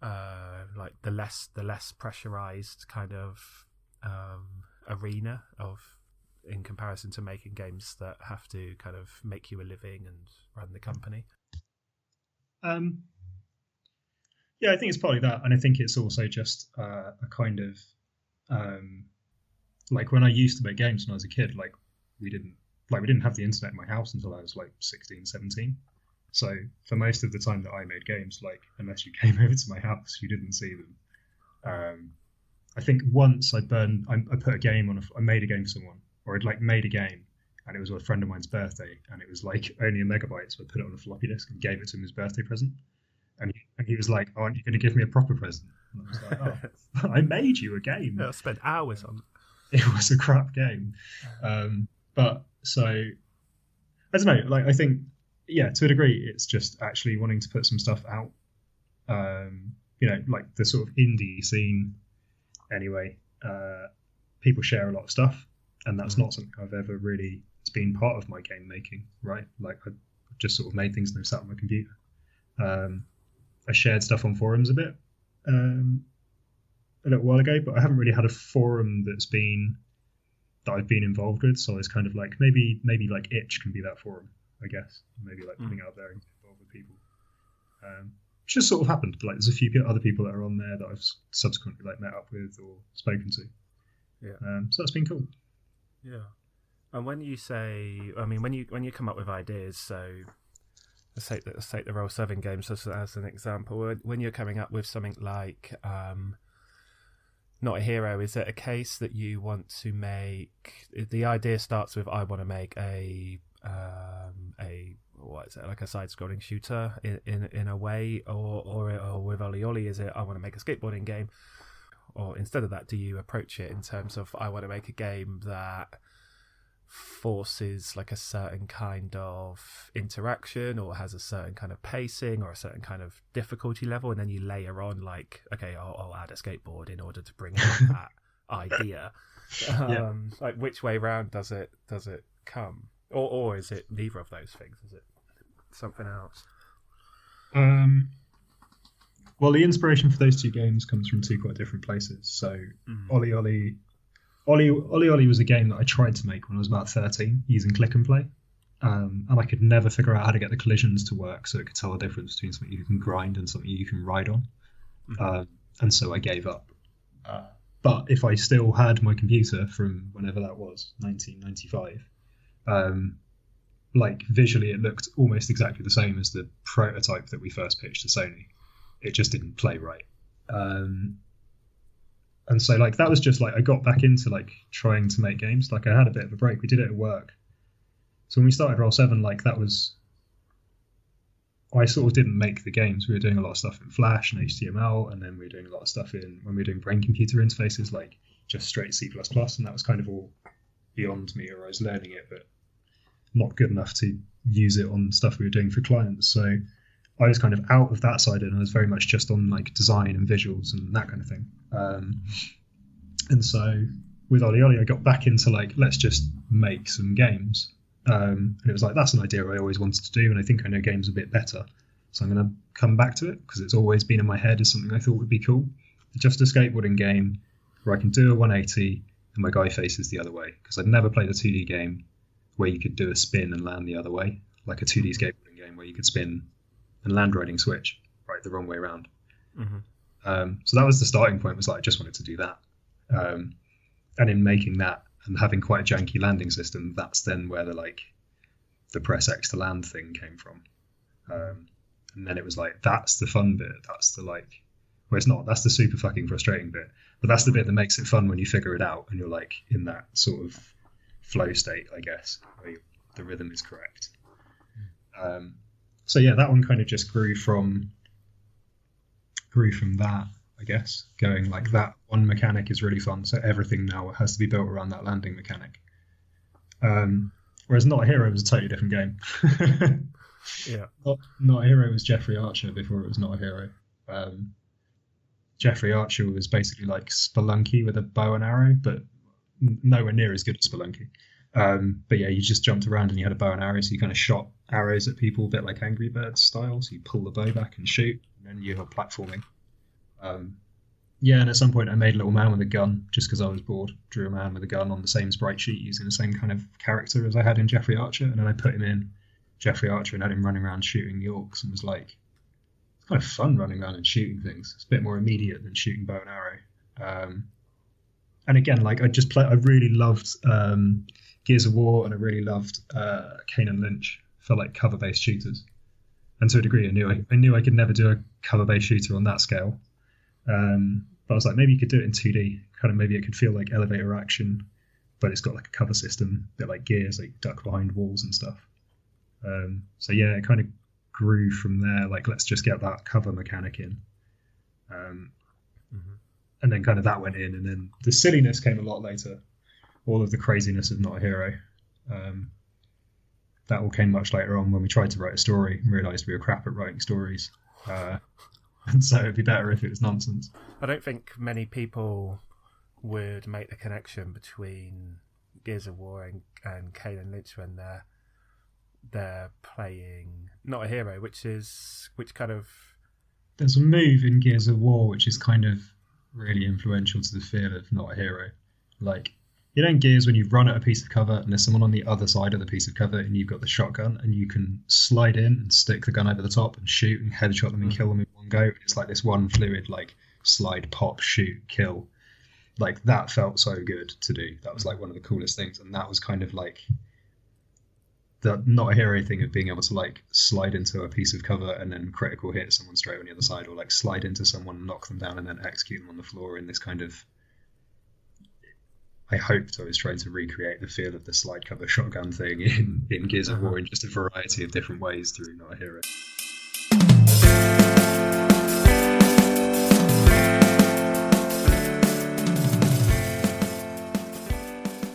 uh, like the less the less pressurized kind of um, arena of in comparison to making games that have to kind of make you a living and run the company. Um, yeah, I think it's partly that, and I think it's also just uh, a kind of um, like when I used to make games when I was a kid, like we didn't like we didn't have the internet in my house until I was like 16, 17. So for most of the time that I made games, like unless you came over to my house, you didn't see them. Um, I think once I burned, I, I put a game on, a, I made a game for someone, or I'd like made a game, and it was a friend of mine's birthday, and it was like only a megabyte, so I put it on a floppy disk and gave it to him as birthday present. And he, and he was like, "Oh, aren't you going to give me a proper present?" And I was like, "Oh, I made you a game." Yeah, I spent hours on. it was a crap game. Um, but so I don't know. Like I think, yeah, to a degree, it's just actually wanting to put some stuff out. Um, you know, like the sort of indie scene. Anyway, uh, people share a lot of stuff, and that's mm. not something I've ever really. It's been part of my game making, right? Like I just sort of made things and I sat on my computer. Um, I shared stuff on forums a bit. Um, a little while ago, but I haven't really had a forum that's been that I've been involved with. So it's kind of like maybe maybe like Itch can be that forum, I guess. Maybe like putting mm. out there and involved with people. Um, which just sort of happened. Like there's a few other people that are on there that I've subsequently like met up with or spoken to. Yeah. Um, so that's been cool. Yeah. And when you say, I mean, when you when you come up with ideas, so take the, let's the Roll Seven games as, an example. When you're coming up with something like um, not a hero is it a case that you want to make the idea starts with i want to make a um, a what is it like a side scrolling shooter in, in in a way or or or with OlliOlli is it i want to make a skateboarding game or instead of that do you approach it in terms of i want to make a game that forces like a certain kind of interaction or has a certain kind of pacing or a certain kind of difficulty level and then you layer on like okay i'll, I'll add a skateboard in order to bring in that idea. Um, yeah. like which way round does it does it come? Or or is it neither of those things? Is it something else? Um well the inspiration for those two games comes from two quite different places. So mm. OlliOlli Ollie OlliOlli was a game that I tried to make when I was about 13 using Klik & Play. Um, and I could never figure out how to get the collisions to work so it could tell the difference between something you can grind and something you can ride on. Mm-hmm. Uh, and so I gave up. Uh, but if I still had my computer from whenever that was, 1995, um, like visually it looked almost exactly the same as the prototype that we first pitched to Sony. It just didn't play right. Um, and so like that was just like I got back into like trying to make games. Like I had a bit of a break. We did it at work. So when we started Roll Seven, like that was I sort of didn't make the games. We were doing a lot of stuff in Flash and HTML, and then we were doing a lot of stuff in when we were doing brain computer interfaces, like just straight C and that was kind of all beyond me, or I was learning it, but not good enough to use it on stuff we were doing for clients. So I was kind of out of that side and I was very much just on like design and visuals and that kind of thing. Um, and so with OlliOlli, I got back into like let's just make some games, um, and it was like that's an idea I always wanted to do, and I think I know games a bit better, so I'm going to come back to it because it's always been in my head as something I thought would be cool. Just a skateboarding game where I can do a 180 and my guy faces the other way because I'd never played a 2D game where you could do a spin and land the other way, like a 2D skateboarding game where you could spin and land riding switch right the wrong way around. Mm-hmm. Um, so that was the starting point. Was like I just wanted to do that, um, and in making that and having quite a janky landing system, that's then where the like the press X to land thing came from. Um, and then it was like that's the fun bit. That's the like, well, it's not. That's the super fucking frustrating bit. But that's the bit that makes it fun when you figure it out and you're like in that sort of flow state, I guess, where you, the rhythm is correct. Um, so yeah, that one kind of just grew from grew from that, I guess, going like that one mechanic is really fun. So everything now has to be built around that landing mechanic. Um, whereas Not a Hero was a totally different game. Yeah. Not, Not a Hero was Jeffrey Archer before it was Not a Hero. Um, Jeffrey Archer was basically like Spelunky with a bow and arrow, but nowhere near as good as Spelunky. Um, but yeah, you just jumped around and you had a bow and arrow, so you kind of shot arrows at people, a bit like Angry Birds style. So you pull the bow back and shoot, and then you have platforming. Um, yeah, and at some point I made a little man with a gun just because I was bored. Drew a man with a gun on the same sprite sheet using the same kind of character as I had in Jeffrey Archer, and then I put him in Jeffrey Archer and had him running around shooting the orcs, and was like, it's kind of fun running around and shooting things. It's a bit more immediate than shooting bow and arrow. Um, and again, like I just play, I really loved um, Gears of War, and I really loved uh, Kane and Lynch for like cover-based shooters. And to a degree, I knew I, I knew I could never do a cover-based shooter on that scale. Um, but I was like, maybe you could do it in 2D. Kind of maybe it could feel like elevator action, but it's got like a cover system, a bit like Gears, like duck behind walls and stuff. Um, so yeah, it kind of grew from there. Like, let's just get that cover mechanic in. Um, Mhm. And then kind of that went in, and then the silliness came a lot later. All of the craziness of Not a Hero. Um, that all came much later on when we tried to write a story and realised we were crap at writing stories. Uh, and so it'd be better if it was nonsense. I don't think many people would make the connection between Gears of War and, and Kane and Lynch when they're they're playing not a hero, which is which kind of There's a move in Gears of War which is kind of really influential to the feel of Not a Hero. Like, you know, in Gears, when you run at a piece of cover and there's someone on the other side of the piece of cover and you've got the shotgun and you can slide in and stick the gun over the top and shoot and headshot them and kill them in one go. It's like this one fluid, like slide, pop, shoot, kill. Like, that felt so good to do. That was like one of the coolest things. And that was kind of like the not a hero thing of being able to like slide into a piece of cover and then critical hit someone straight on the other side, or like slide into someone, knock them down, and then execute them on the floor in this kind of. I hoped I was trying to recreate the feel of the slide cover shotgun thing in, in Gears of War in just a variety of different ways through Not a Hero.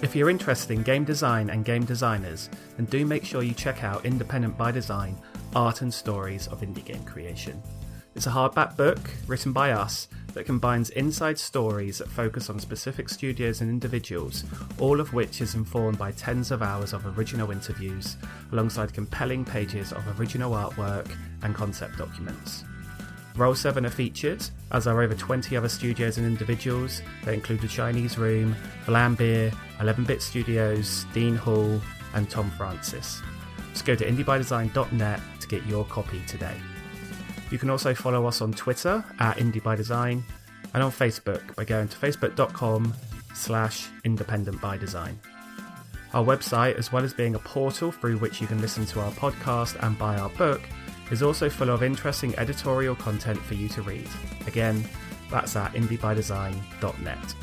If you're interested in game design and game designers, then do make sure you check out Independent by Design Art and Stories of Indie Game Creation. It's a hardback book written by us that combines inside stories that focus on specific studios and individuals, all of which is informed by tens of hours of original interviews, alongside compelling pages of original artwork and concept documents. Roll 7 are featured, as are over 20 other studios and individuals that include The Chinese Room, Vlambeer, 11 Bit Studios, Dean Hall, and Tom Francis. Just go to indiebydesign.net to get your copy today. You can also follow us on Twitter at Indie by Design and on Facebook by going to facebook.com slash independent by design. Our website, as well as being a portal through which you can listen to our podcast and buy our book, is also full of interesting editorial content for you to read. Again, that's at indiebydesign.net.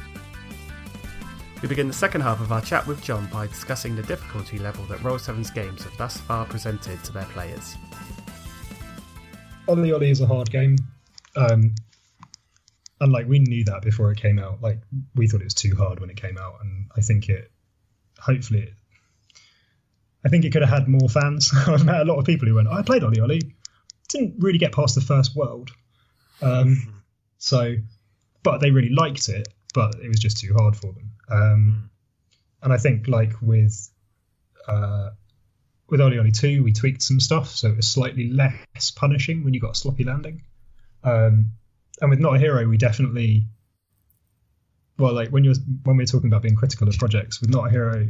We begin the second half of our chat with John by discussing the difficulty level that Roll7's games have thus far presented to their players. OlliOlli is a hard game. Um, and like we knew that before it came out. Like we thought it was too hard when it came out, and I think it, hopefully, it, I think it could have had more fans. I've met a lot of people who went, "I played OlliOlli, didn't really get past the first world." Um, so, but they really liked it, but it was just too hard for them. Um, and I think like with uh, with OlliOlli 2, we tweaked some stuff, so it was slightly less punishing when you got a sloppy landing. Um, and with Not a Hero, we definitely, well, like when you're when we're talking about being critical of projects with Not a Hero,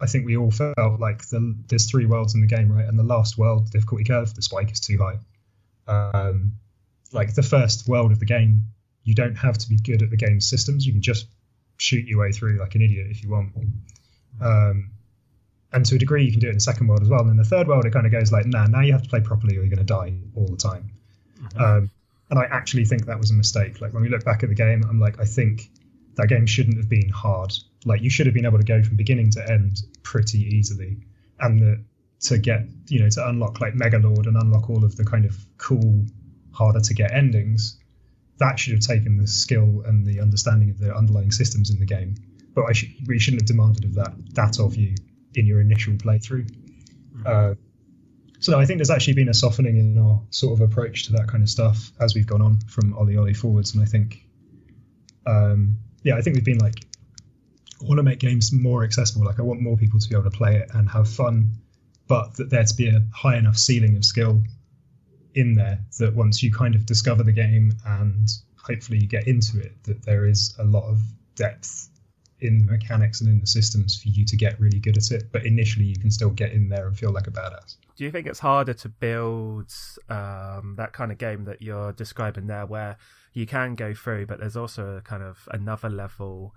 I think we all felt like the, there's three worlds in the game, right? And the last world difficulty curve, the spike is too high. Um, like the first world of the game, you don't have to be good at the game's systems. You can just shoot your way through like an idiot if you want. Um, and to a degree, you can do it in the second world as well. And in the third world, it kind of goes like, nah, now you have to play properly or you're going to die all the time. Mm-hmm. Um, and I actually think that was a mistake. Like when we look back at the game, I'm like, I think that game shouldn't have been hard. Like you should have been able to go from beginning to end pretty easily, and the, to get you know to unlock like Mega Lord and unlock all of the kind of cool, harder to get endings. That should have taken the skill and the understanding of the underlying systems in the game. But I sh- we shouldn't have demanded of that that of you in your initial playthrough. Mm-hmm. Uh, so I think there's actually been a softening in our sort of approach to that kind of stuff as we've gone on from OlliOlli forwards, and I think, um, yeah, I think we've been like, I want to make games more accessible. Like I want more people to be able to play it and have fun, but that there to be a high enough ceiling of skill in there that once you kind of discover the game and hopefully you get into it, that there is a lot of depth in the mechanics and in the systems for you to get really good at it. But initially, you can still get in there and feel like a badass. Do you think it's harder to build um, that kind of game that you're describing there, where you can go through, but there's also a kind of another level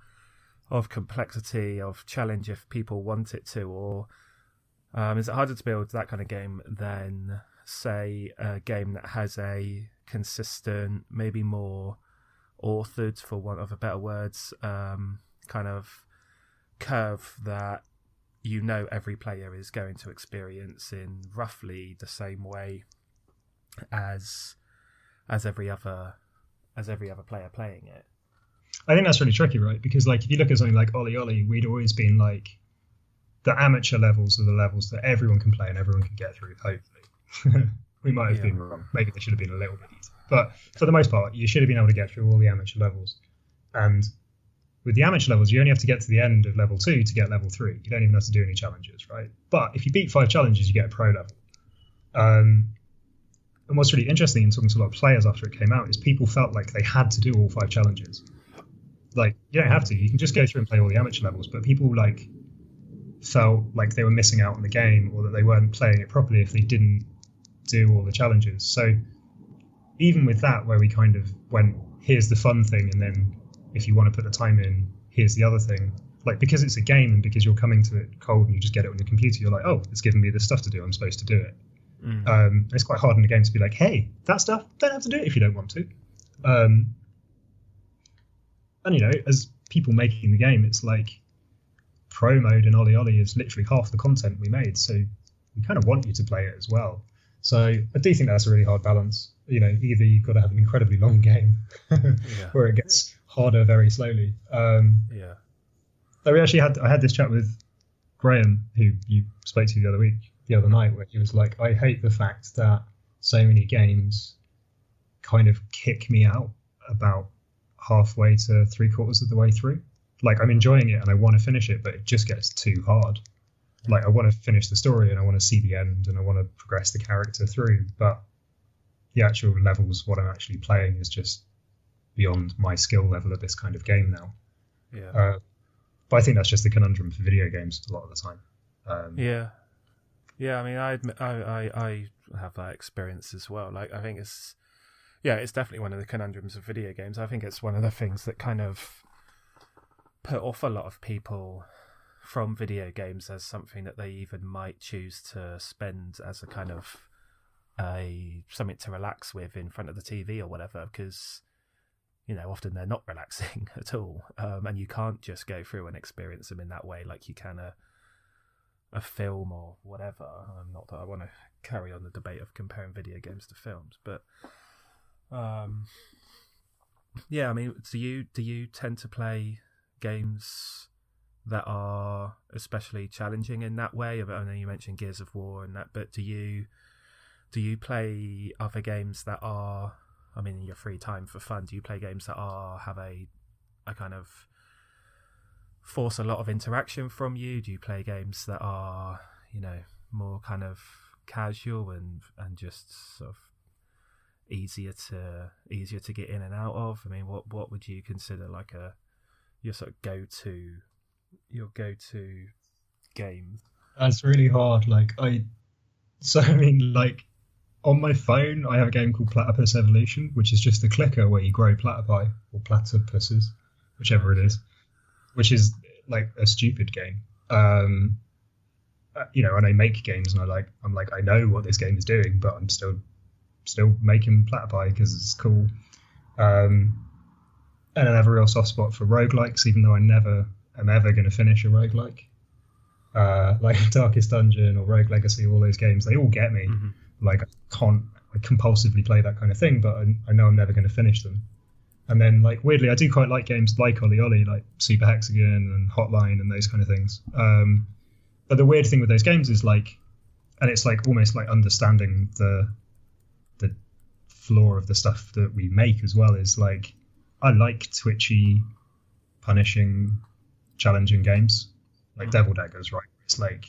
of complexity of challenge if people want it to, or um, is it harder to build that kind of game than say a game that has a consistent, maybe more authored, for want of a better words, um, kind of curve that you know every player is going to experience in roughly the same way as as every other as every other player playing it. I think that's really tricky, right? Because like if you look at something like OlliOlli, we'd always been like the amateur levels are the levels that everyone can play and everyone can get through, hopefully. we might have yeah. been wrong. Maybe they should have been a little bit easier. But for the most part, you should have been able to get through all the amateur levels. And with the amateur levels, you only have to get to the end of level two to get level three. You don't even have to do any challenges, right? But if you beat five challenges, you get a pro level. Um, and what's really interesting in talking to a lot of players after it came out is people felt like they had to do all five challenges. Like you don't have to; you can just go through and play all the amateur levels. But people like felt like they were missing out on the game or that they weren't playing it properly if they didn't do all the challenges. So even with that, where we kind of went, here's the fun thing, and then if you want to put the time in, here's the other thing. Like because it's a game and because you're coming to it cold and you just get it on your computer, you're like, oh, it's giving me this stuff to do. I'm supposed to do it. Mm. Um, it's quite hard in a game to be like, hey, that stuff, don't have to do it if you don't want to. Um, and you know, as people making the game, it's like pro mode and in OlliOlli is literally half the content we made, so we kind of want you to play it as well. So I do think that's a really hard balance. You know, either you've got to have an incredibly long game, yeah. where it gets harder very slowly. Um, yeah. So we actually had I had this chat with Graham, who you spoke to the other week, the other night, where he was like, "I hate the fact that so many games kind of kick me out about halfway to three quarters of the way through. Like I'm enjoying it and I want to finish it, but it just gets too hard. Like I want to finish the story and I want to see the end and I want to progress the character through, but the actual levels, what I'm actually playing, is just beyond my skill level at this kind of game now. Yeah. Uh, but I think that's just the conundrum for video games a lot of the time. Um, yeah. Yeah, I mean, I, admit, I, I, I have that experience as well. Like, I think it's, yeah, it's definitely one of the conundrums of video games. I think it's one of the things that kind of put off a lot of people from video games as something that they even might choose to spend as a kind of a something to relax with in front of the TV or whatever because you know, often they're not relaxing at all. Um, and you can't just go through and experience them in that way like you can a, a film or whatever. Um, not that I want to carry on the debate of comparing video games to films, but um, yeah, I mean, do you do you tend to play games that are especially challenging in that way? I know you mentioned Gears of War and that, but do you do you play other games that are I mean, in your free time for fun, do you play games that are have a are kind of force a lot of interaction from you? Do you play games that are, you know, more kind of casual and and just sort of easier to easier to get in and out of? I mean, what what would you consider like a your sort of go to your go to game? That's really hard. Like I, so I mean, like on my phone, I have a game called Platypus Evolution, which is just a clicker where you grow platypi or platypuses, whichever it is, which is like a stupid game. Um, uh, you know, and I make games, and I like, I'm like, I know what this game is doing, but I'm still, still making platypi because it's cool. Um, and I have a real soft spot for roguelikes, even though I never am ever going to finish a roguelike. Uh, like Darkest Dungeon or Rogue Legacy, all those games, they all get me. Mm-hmm. Like I can't compulsively play that kind of thing, but I, I know I'm never going to finish them. And then like weirdly, I do quite like games like OlliOlli, like Super Hexagon and Hotline and those kind of things. Um, but the weird thing with those games is like, and it's like almost like understanding the the floor of the stuff that we make as well is like I like twitchy, punishing, challenging games like Devil Daggers, right? It's like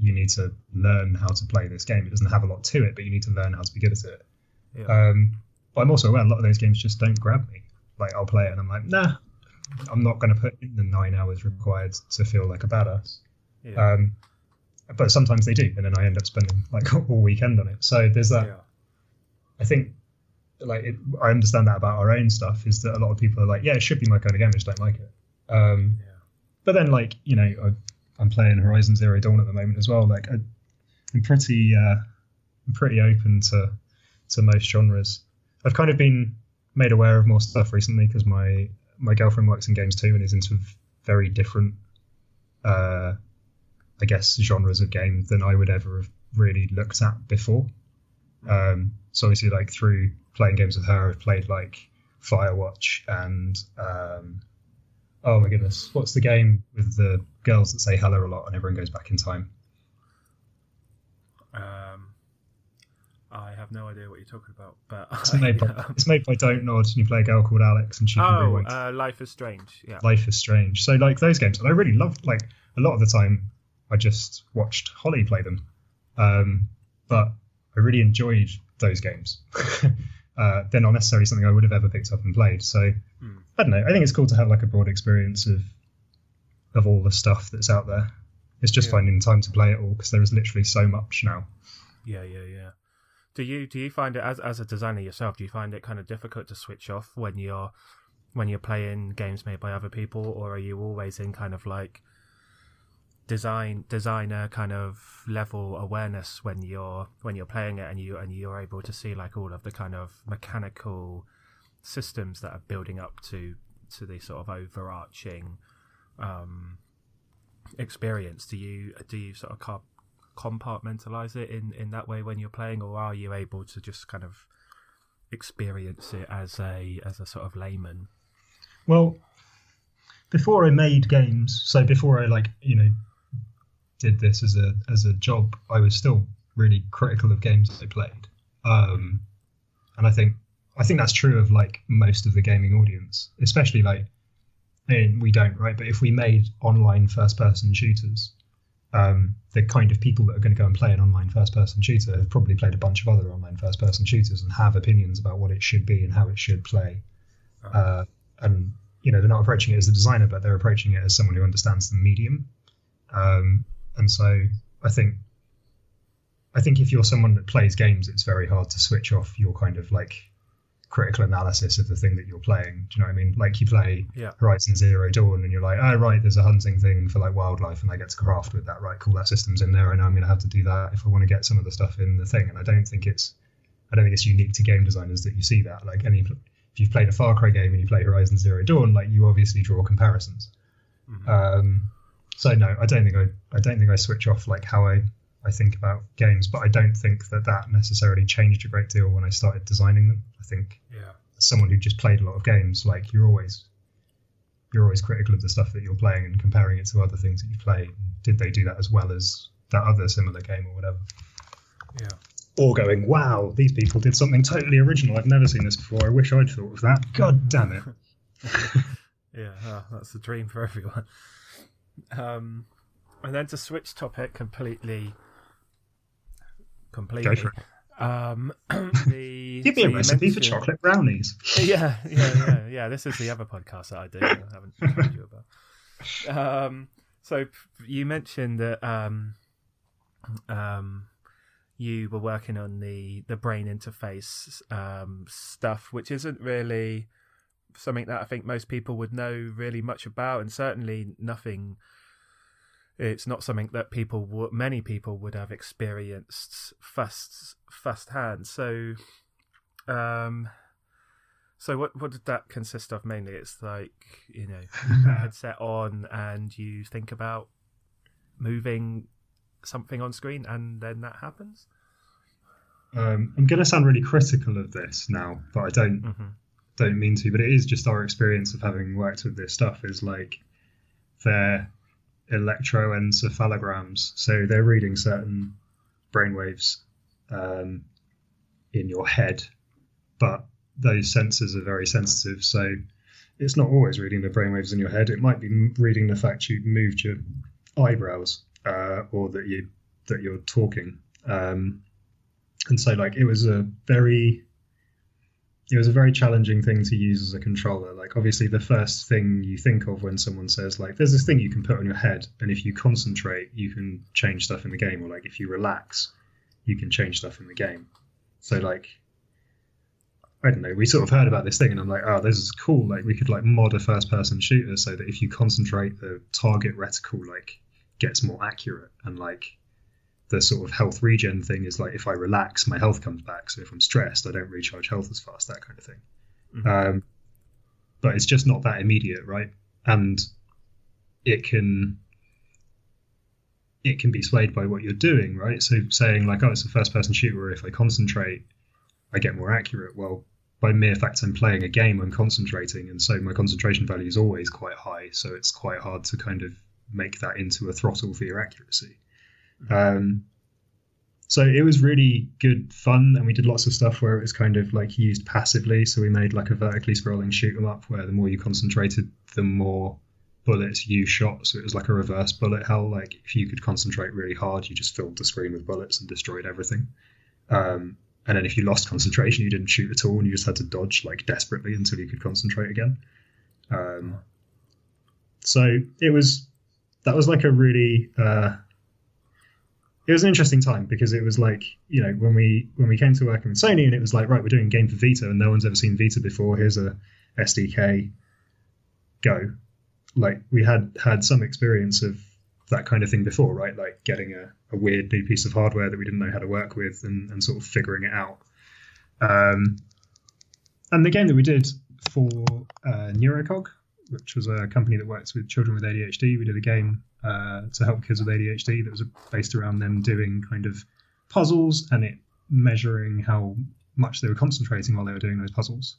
you need to learn how to play this game. It doesn't have a lot to it, but you need to learn how to be good at it. Yeah. Um, but I'm also aware a lot of those games just don't grab me. Like I'll play it and I'm like, nah, I'm not going to put in the nine hours required to feel like a badass. Yeah. Um, but sometimes they do, and then I end up spending like all weekend on it. So there's that. Yeah. I think, like, it, I understand that about our own stuff is that a lot of people are like, yeah, it should be my kind of game, I just don't like it. Um, yeah. But then, like, you know, I, I'm playing Horizon Zero Dawn at the moment as well. Like I, am pretty uh, I'm pretty open to to most genres. I've kind of been made aware of more stuff recently because my my girlfriend works in games too and is into very different, uh, I guess, genres of game than I would ever have really looked at before. Um, so obviously, like through playing games with her, I've played like Firewatch and um, oh my goodness, what's the game with the girls that say hello a lot and everyone goes back in time? Um, I have no idea what you're talking about, but it's made, by, it's made by Don't Nod, and you play a girl called Alex, and she oh, uh, Life is Strange. Yeah, Life is Strange. So like those games, and I really loved. Like a lot of the time, I just watched Holly play them, um, but I really enjoyed those games. uh, they're not necessarily something I would have ever picked up and played. So hmm. I don't know. I think it's cool to have like a broad experience of of all the stuff that's out there. It's just yeah. finding time to play it all because there is literally so much now. Yeah, yeah, yeah. Do you do you find it as as a designer yourself? Do you find it kind of difficult to switch off when you're when you're playing games made by other people, or are you always in kind of like design designer kind of level awareness when you're when you're playing it and you and you're able to see like all of the kind of mechanical systems that are building up to to the sort of overarching um, experience do you do you sort of compartmentalize it in in that way when you're playing or are you able to just kind of experience it as a as a sort of layman well before i made games so before i like you know did this as a as a job, I was still really critical of games I played. Um, and I think I think that's true of like most of the gaming audience, especially like and we don't right, but if we made online first person shooters, um, the kind of people that are going to go and play an online first person shooter have probably played a bunch of other online first person shooters and have opinions about what it should be and how it should play. Uh, and you know they're not approaching it as a designer, but they're approaching it as someone who understands the medium. Um, and so I think I think if you're someone that plays games, it's very hard to switch off your kind of like critical analysis of the thing that you're playing. Do you know what I mean? Like you play yeah. Horizon Zero Dawn and you're like, oh right, there's a hunting thing for like wildlife and I get to craft with that, right? Cool, that system's in there. I know I'm gonna have to do that if I want to get some of the stuff in the thing. And I don't think it's I don't think it's unique to game designers that you see that. Like any if you've played a Far Cry game and you play Horizon Zero Dawn, like you obviously draw comparisons. Mm-hmm. Um, so no, I don't think I I don't think I switch off like how I I think about games, but I don't think that that necessarily changed a great deal when I started designing them. I think yeah. someone who just played a lot of games, like you're always you're always critical of the stuff that you're playing and comparing it to other things that you play. Did they do that as well as that other similar game or whatever? Yeah. Or going, wow, these people did something totally original. I've never seen this before. I wish I'd thought of that. God damn it. yeah, oh, that's the dream for everyone. Um, and then to switch topic completely, completely. Go for it. Um, the, Give me so a recipe for chocolate brownies. Yeah, yeah, yeah, yeah. This is the other podcast that I do. I haven't told you about. Um, so you mentioned that um, um, you were working on the the brain interface um, stuff, which isn't really something that I think most people would know really much about, and certainly nothing. It's not something that people, many people, would have experienced first firsthand. So, um, so what what did that consist of mainly? It's like you know, you put a headset on and you think about moving something on screen, and then that happens. Um, I'm going to sound really critical of this now, but I don't mm-hmm don't mean to, but it is just our experience of having worked with this stuff is like they're electroencephalograms. So they're reading certain brainwaves um, in your head, but those sensors are very sensitive. So it's not always reading the brainwaves in your head. It might be reading the fact you moved your eyebrows uh, or that you that you're talking. Um, and so like it was a very it was a very challenging thing to use as a controller. Like obviously the first thing you think of when someone says like there's this thing you can put on your head and if you concentrate you can change stuff in the game or like if you relax you can change stuff in the game. So like I don't know, we sort of heard about this thing and I'm like, oh this is cool. Like we could like mod a first person shooter so that if you concentrate the target reticle like gets more accurate and like the sort of health regen thing is like if I relax, my health comes back. So if I'm stressed, I don't recharge health as fast, that kind of thing. Mm-hmm. Um, but it's just not that immediate, right? And it can it can be swayed by what you're doing, right? So saying like, oh, it's a first person shooter, if I concentrate, I get more accurate. Well, by mere fact I'm playing a game, I'm concentrating, and so my concentration value is always quite high. So it's quite hard to kind of make that into a throttle for your accuracy. Um, so it was really good fun, and we did lots of stuff where it was kind of like used passively. So we made like a vertically scrolling shoot 'em up, where the more you concentrated, the more bullets you shot. So it was like a reverse bullet hell. Like if you could concentrate really hard, you just filled the screen with bullets and destroyed everything. Um, and then if you lost concentration, you didn't shoot at all, and you just had to dodge like desperately until you could concentrate again. Um, so it was that was like a really uh, it was an interesting time because it was like you know when we when we came to working with Sony and it was like right we're doing game for Vita and no one's ever seen Vita before here's a SDK go. Like we had had some experience of that kind of thing before right? Like getting a, a weird new piece of hardware that we didn't know how to work with and, and sort of figuring it out. Um, and the game that we did for uh, Neurocog which was a company that works with children with ADHD we did a game uh, to help kids with ADHD that was based around them doing kind of puzzles and it measuring how much they were concentrating while they were doing those puzzles.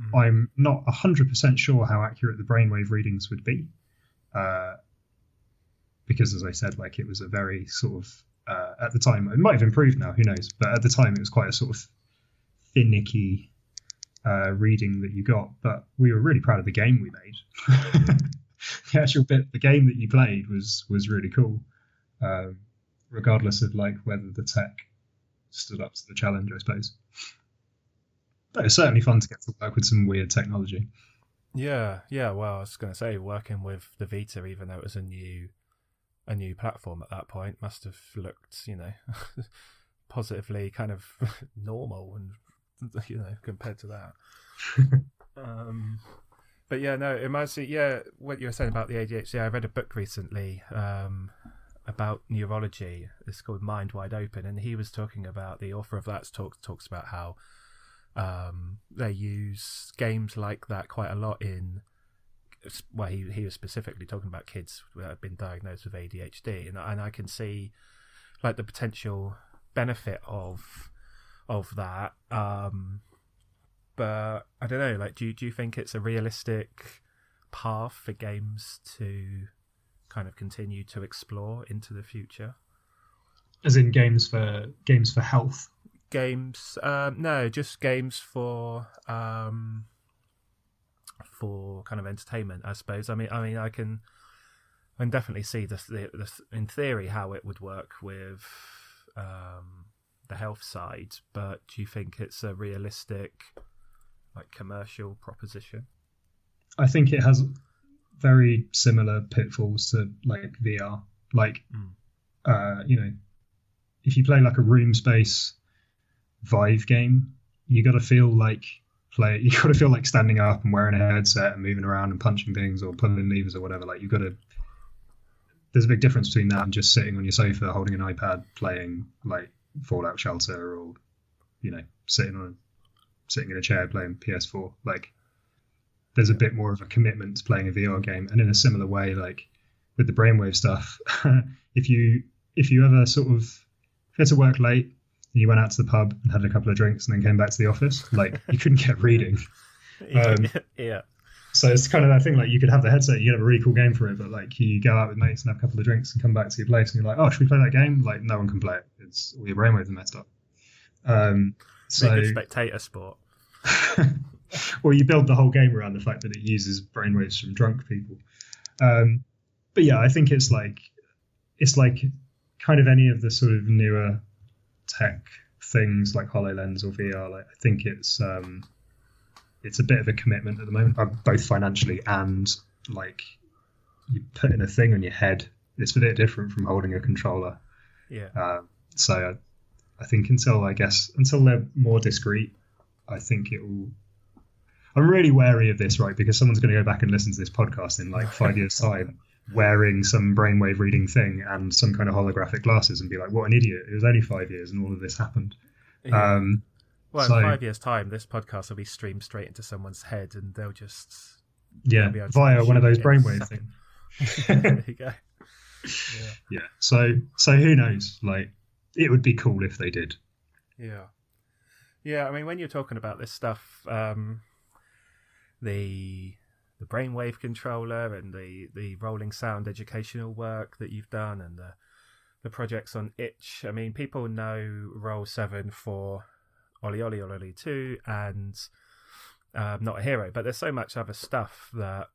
Mm-hmm. I'm not 100% sure how accurate the brainwave readings would be. Uh, because, as I said, like it was a very sort of, uh, at the time, it might have improved now, who knows, but at the time it was quite a sort of finicky uh, reading that you got. But we were really proud of the game we made. the actual bit, the game that you played was was really cool, um, regardless of like whether the tech stood up to the challenge, I suppose. But it's certainly fun to get to work with some weird technology. Yeah, yeah. Well, I was going to say working with the Vita, even though it was a new a new platform at that point, must have looked, you know, positively kind of normal and you know compared to that. um, but yeah, no, it reminds me. Yeah, what you were saying about the ADHD. I read a book recently um, about neurology. It's called Mind Wide Open, and he was talking about the author of that talks talks about how um, they use games like that quite a lot in. Well, he he was specifically talking about kids that have been diagnosed with ADHD, and and I can see like the potential benefit of of that. Um, but I don't know. Like, do you, do you think it's a realistic path for games to kind of continue to explore into the future? As in games for games for health. Games, um, no, just games for um, for kind of entertainment. I suppose. I mean, I mean, I can, I can definitely see this, this in theory how it would work with um, the health side. But do you think it's a realistic, like, commercial proposition? I think it has very similar pitfalls to like VR. Like, mm. uh, you know, if you play like a room space Vive game, you got to feel like play. You got to feel like standing up and wearing a headset and moving around and punching things or pulling levers or whatever. Like you got to. There's a big difference between that and just sitting on your sofa holding an iPad playing like Fallout Shelter or, you know, sitting on a, sitting in a chair playing PS4. Like there's a bit more of a commitment to playing a VR game, and in a similar way, like with the brainwave stuff, if you if you ever sort of if you had to work late and you went out to the pub and had a couple of drinks and then came back to the office, like you couldn't get reading. Um, yeah. So it's kind of that thing like you could have the headset, you could have a really cool game for it, but like you go out with mates and have a couple of drinks and come back to your place and you're like, oh, should we play that game? Like no one can play it. It's all your brainwaves are messed up. Um, so a spectator sport. well, you build the whole game around the fact that it uses brainwaves from drunk people. Um, but yeah, I think it's like it's like kind of any of the sort of newer tech things like HoloLens or VR, like I think it's um, it's a bit of a commitment at the moment, uh, both financially and like you putting a thing on your head. It's a bit different from holding a controller. Yeah. Uh, so I, I think until I guess until they're more discreet, I think it will. I'm really wary of this, right? Because someone's going to go back and listen to this podcast in like five years' time wearing some brainwave reading thing and some kind of holographic glasses and be like, what an idiot. It was only five years and all of this happened. Yeah. Um, well, so, in five years' time, this podcast will be streamed straight into someone's head and they'll just. Yeah, via one of those brainwave things. there you go. Yeah. yeah. So, so who knows? Like, it would be cool if they did. Yeah. Yeah, I mean, when you're talking about this stuff, um, the the brainwave controller and the the Rolling Sound educational work that you've done and the the projects on itch. I mean, people know Roll Seven for OlliOlli OlliOlli Two and um, Not a Hero, but there's so much other stuff that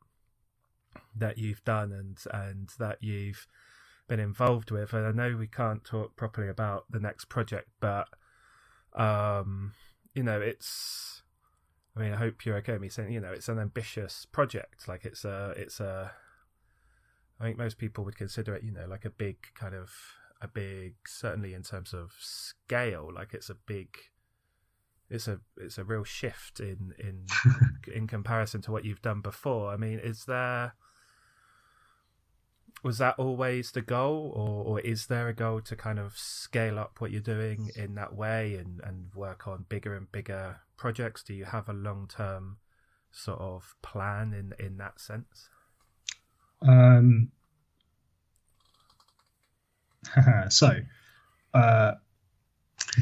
that you've done and and that you've been involved with. And I know we can't talk properly about the next project, but um, you know, it's I mean, I hope you're okay with me saying, you know, it's an ambitious project. Like it's a, it's a. I think most people would consider it, you know, like a big kind of a big, certainly in terms of scale, like it's a big. It's a it's a real shift in in in comparison to what you've done before. I mean, is there was that always the goal or, or is there a goal to kind of scale up what you're doing in that way and, and work on bigger and bigger projects? Do you have a long-term sort of plan in in that sense? Um so uh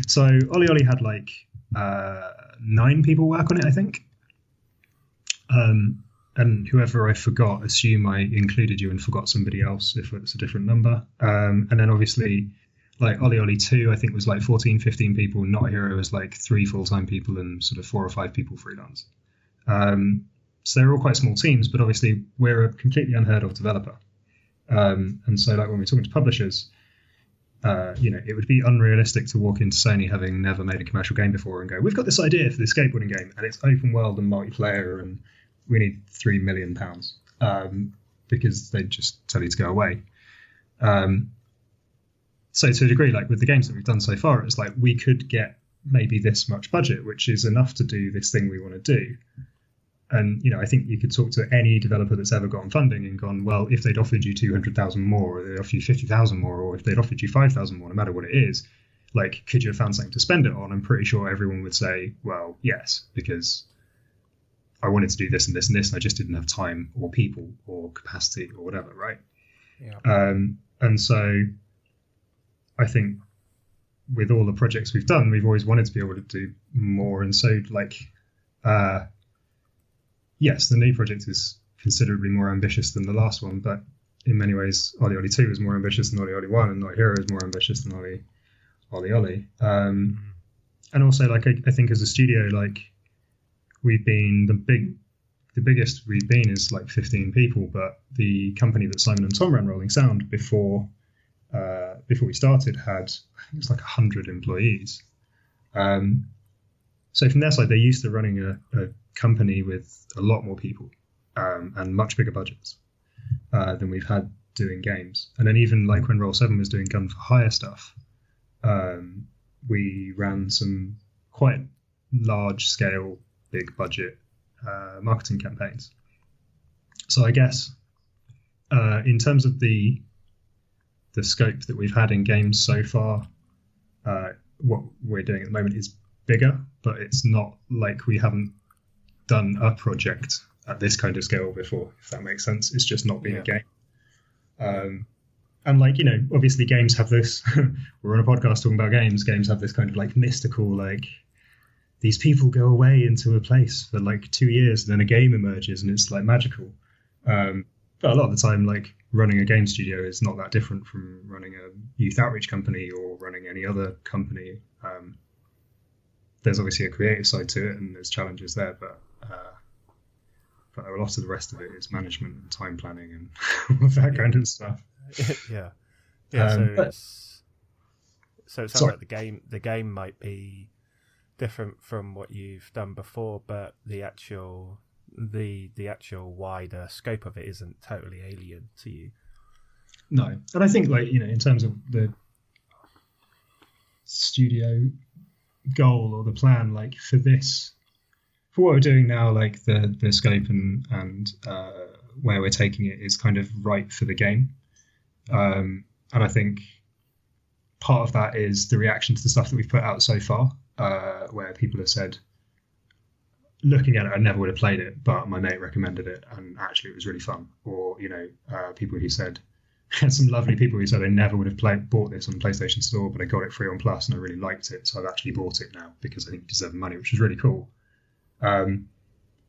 so OlliOlli had like uh nine people work on it i think. Um and whoever I forgot, assume I included you and forgot somebody else if it's a different number. Um, and then obviously, like OlliOlli 2, I think was like 14, 15 people. Not Hero was like three full time people and sort of four or five people freelance. Um, so they're all quite small teams, but obviously we're a completely unheard of developer. Um, and so, like when we're talking to publishers, uh, you know, it would be unrealistic to walk into Sony having never made a commercial game before and go, "We've got this idea for this skateboarding game, and it's open world and multiplayer, and we need three million pounds um, because they just tell you to go away. Um, so to a degree, like with the games that we've done so far, it's like we could get maybe this much budget, which is enough to do this thing we want to do. And you know, I think you could talk to any developer that's ever gotten funding and gone, well, if they'd offered you two hundred thousand more, or they'd offered you fifty thousand more, or if they'd offered you five thousand more, no matter what it is, like, could you have found something to spend it on? I'm pretty sure everyone would say, well, yes, because I wanted to do this and this and this, and I just didn't have time or people or capacity or whatever, right? Yeah. Um, and so I think with all the projects we've done, we've always wanted to be able to do more. And so, like, uh, yes, the new project is considerably more ambitious than the last one, but in many ways, OlliOlli 2 is more ambitious than OlliOlli 1, and Not Hero is more ambitious than Ollie OlliOlli. Um, mm-hmm. and also, like, I, I think as a studio, like, we've been the big the biggest we've been is like 15 people, but the company that Simon and Tom ran, Rolling Sound, before uh, before we started, had I think it was like 100 employees. Um, so from their side, they're used to running a, a company with a lot more people um, and much bigger budgets uh, than we've had doing games. And then even like when Roll Seven was doing gun for hire stuff, um, we ran some quite large scale, big budget uh, marketing campaigns. So I guess uh, in terms of the the scope that we've had in games so far, uh, what we're doing at the moment is bigger, but it's not like we haven't done a project at this kind of scale before. If that makes sense, it's just not been yeah. a game. Um, and like you know, obviously games have this. we're on a podcast talking about games. Games have this kind of like mystical like these people go away into a place for like two years and then a game emerges and it's like magical. Um, but a lot of the time, like running a game studio is not that different from running a youth outreach company or running any other company. Um, there's obviously a creative side to it and there's challenges there, but uh, but a lot of the rest of it is management and time planning and all of that yeah. kind of stuff. yeah, yeah. Um, so, but, so it sounds sorry. like the game the game might be different from what you've done before, but the actual the the actual wider scope of it isn't totally alien to you. No, and I think like you know in terms of the studio goal or the plan, like for this, for what we're doing now, like the the scope and and uh, where we're taking it is kind of right for the game, um, and I think part of that is the reaction to the stuff that we've put out so far uh, where people have said, looking at it, I never would have played it, but my mate recommended it, and actually it was really fun. Or you know, uh, people who said, some lovely people who said they never would have played, bought this on PlayStation Store, but I got it free on Plus and I really liked it, so I've actually bought it now because I think it the money, which is really cool. Um,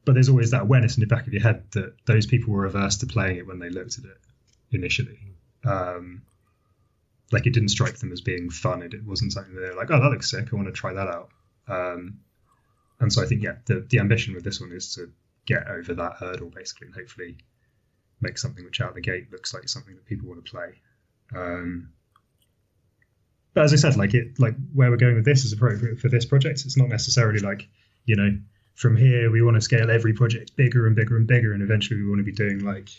but there's always that awareness in the back of your head that those people were averse to playing it when they looked at it initially. Um, like it didn't strike them as being fun. It, it wasn't something they're like, oh, that looks sick. I want to try that out. Um, and so I think, yeah, the, the ambition with this one is to get over that hurdle basically, and hopefully make something which out of the gate looks like something that people want to play. Um, but as I said, like it, like where we're going with this is appropriate for this project. It's not necessarily like, you know, from here we want to scale every project bigger and bigger and bigger, and eventually we want to be doing like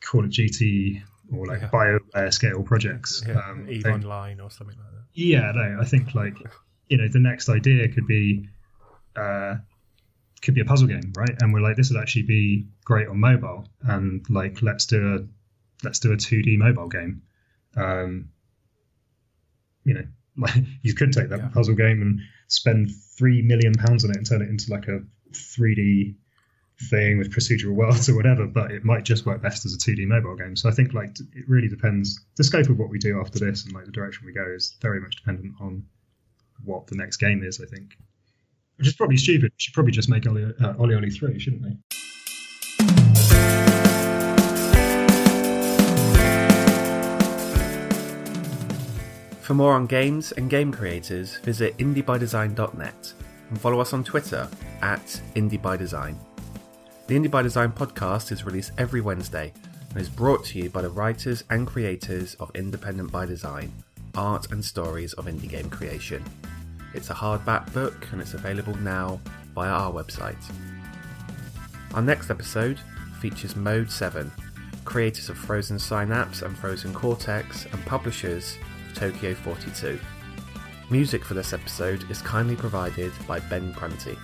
Call of Duty or like yeah. BioWare scale projects. Yeah, um, Eve Online or something like that. Yeah, no, I think like you know the next idea could be uh, could be a puzzle game, right? And we're like, this would actually be great on mobile, and like let's do a let's do a two D mobile game. Um, you know, like you could take that yeah. puzzle game and spend three million pounds on it and turn it into like a three D thing with procedural worlds or whatever, but it might just work best as a 2D mobile game. So I think like it really depends. The scope of what we do after this and like the direction we go is very much dependent on what the next game is. I think, which is probably stupid. We should probably just make Oli uh, Oli, three, shouldn't we? For more on games and game creators, visit indiebydesign.net and follow us on Twitter at indiebydesign. The Indie by Design podcast is released every Wednesday and is brought to you by the writers and creators of Independent by Design, art and stories of indie game creation. It's a hardback book and it's available now via our website. Our next episode features Mode 7, creators of Frozen Synapse and Frozen Cortex, and publishers of Tokyo 42. Music for this episode is kindly provided by Ben Prunty.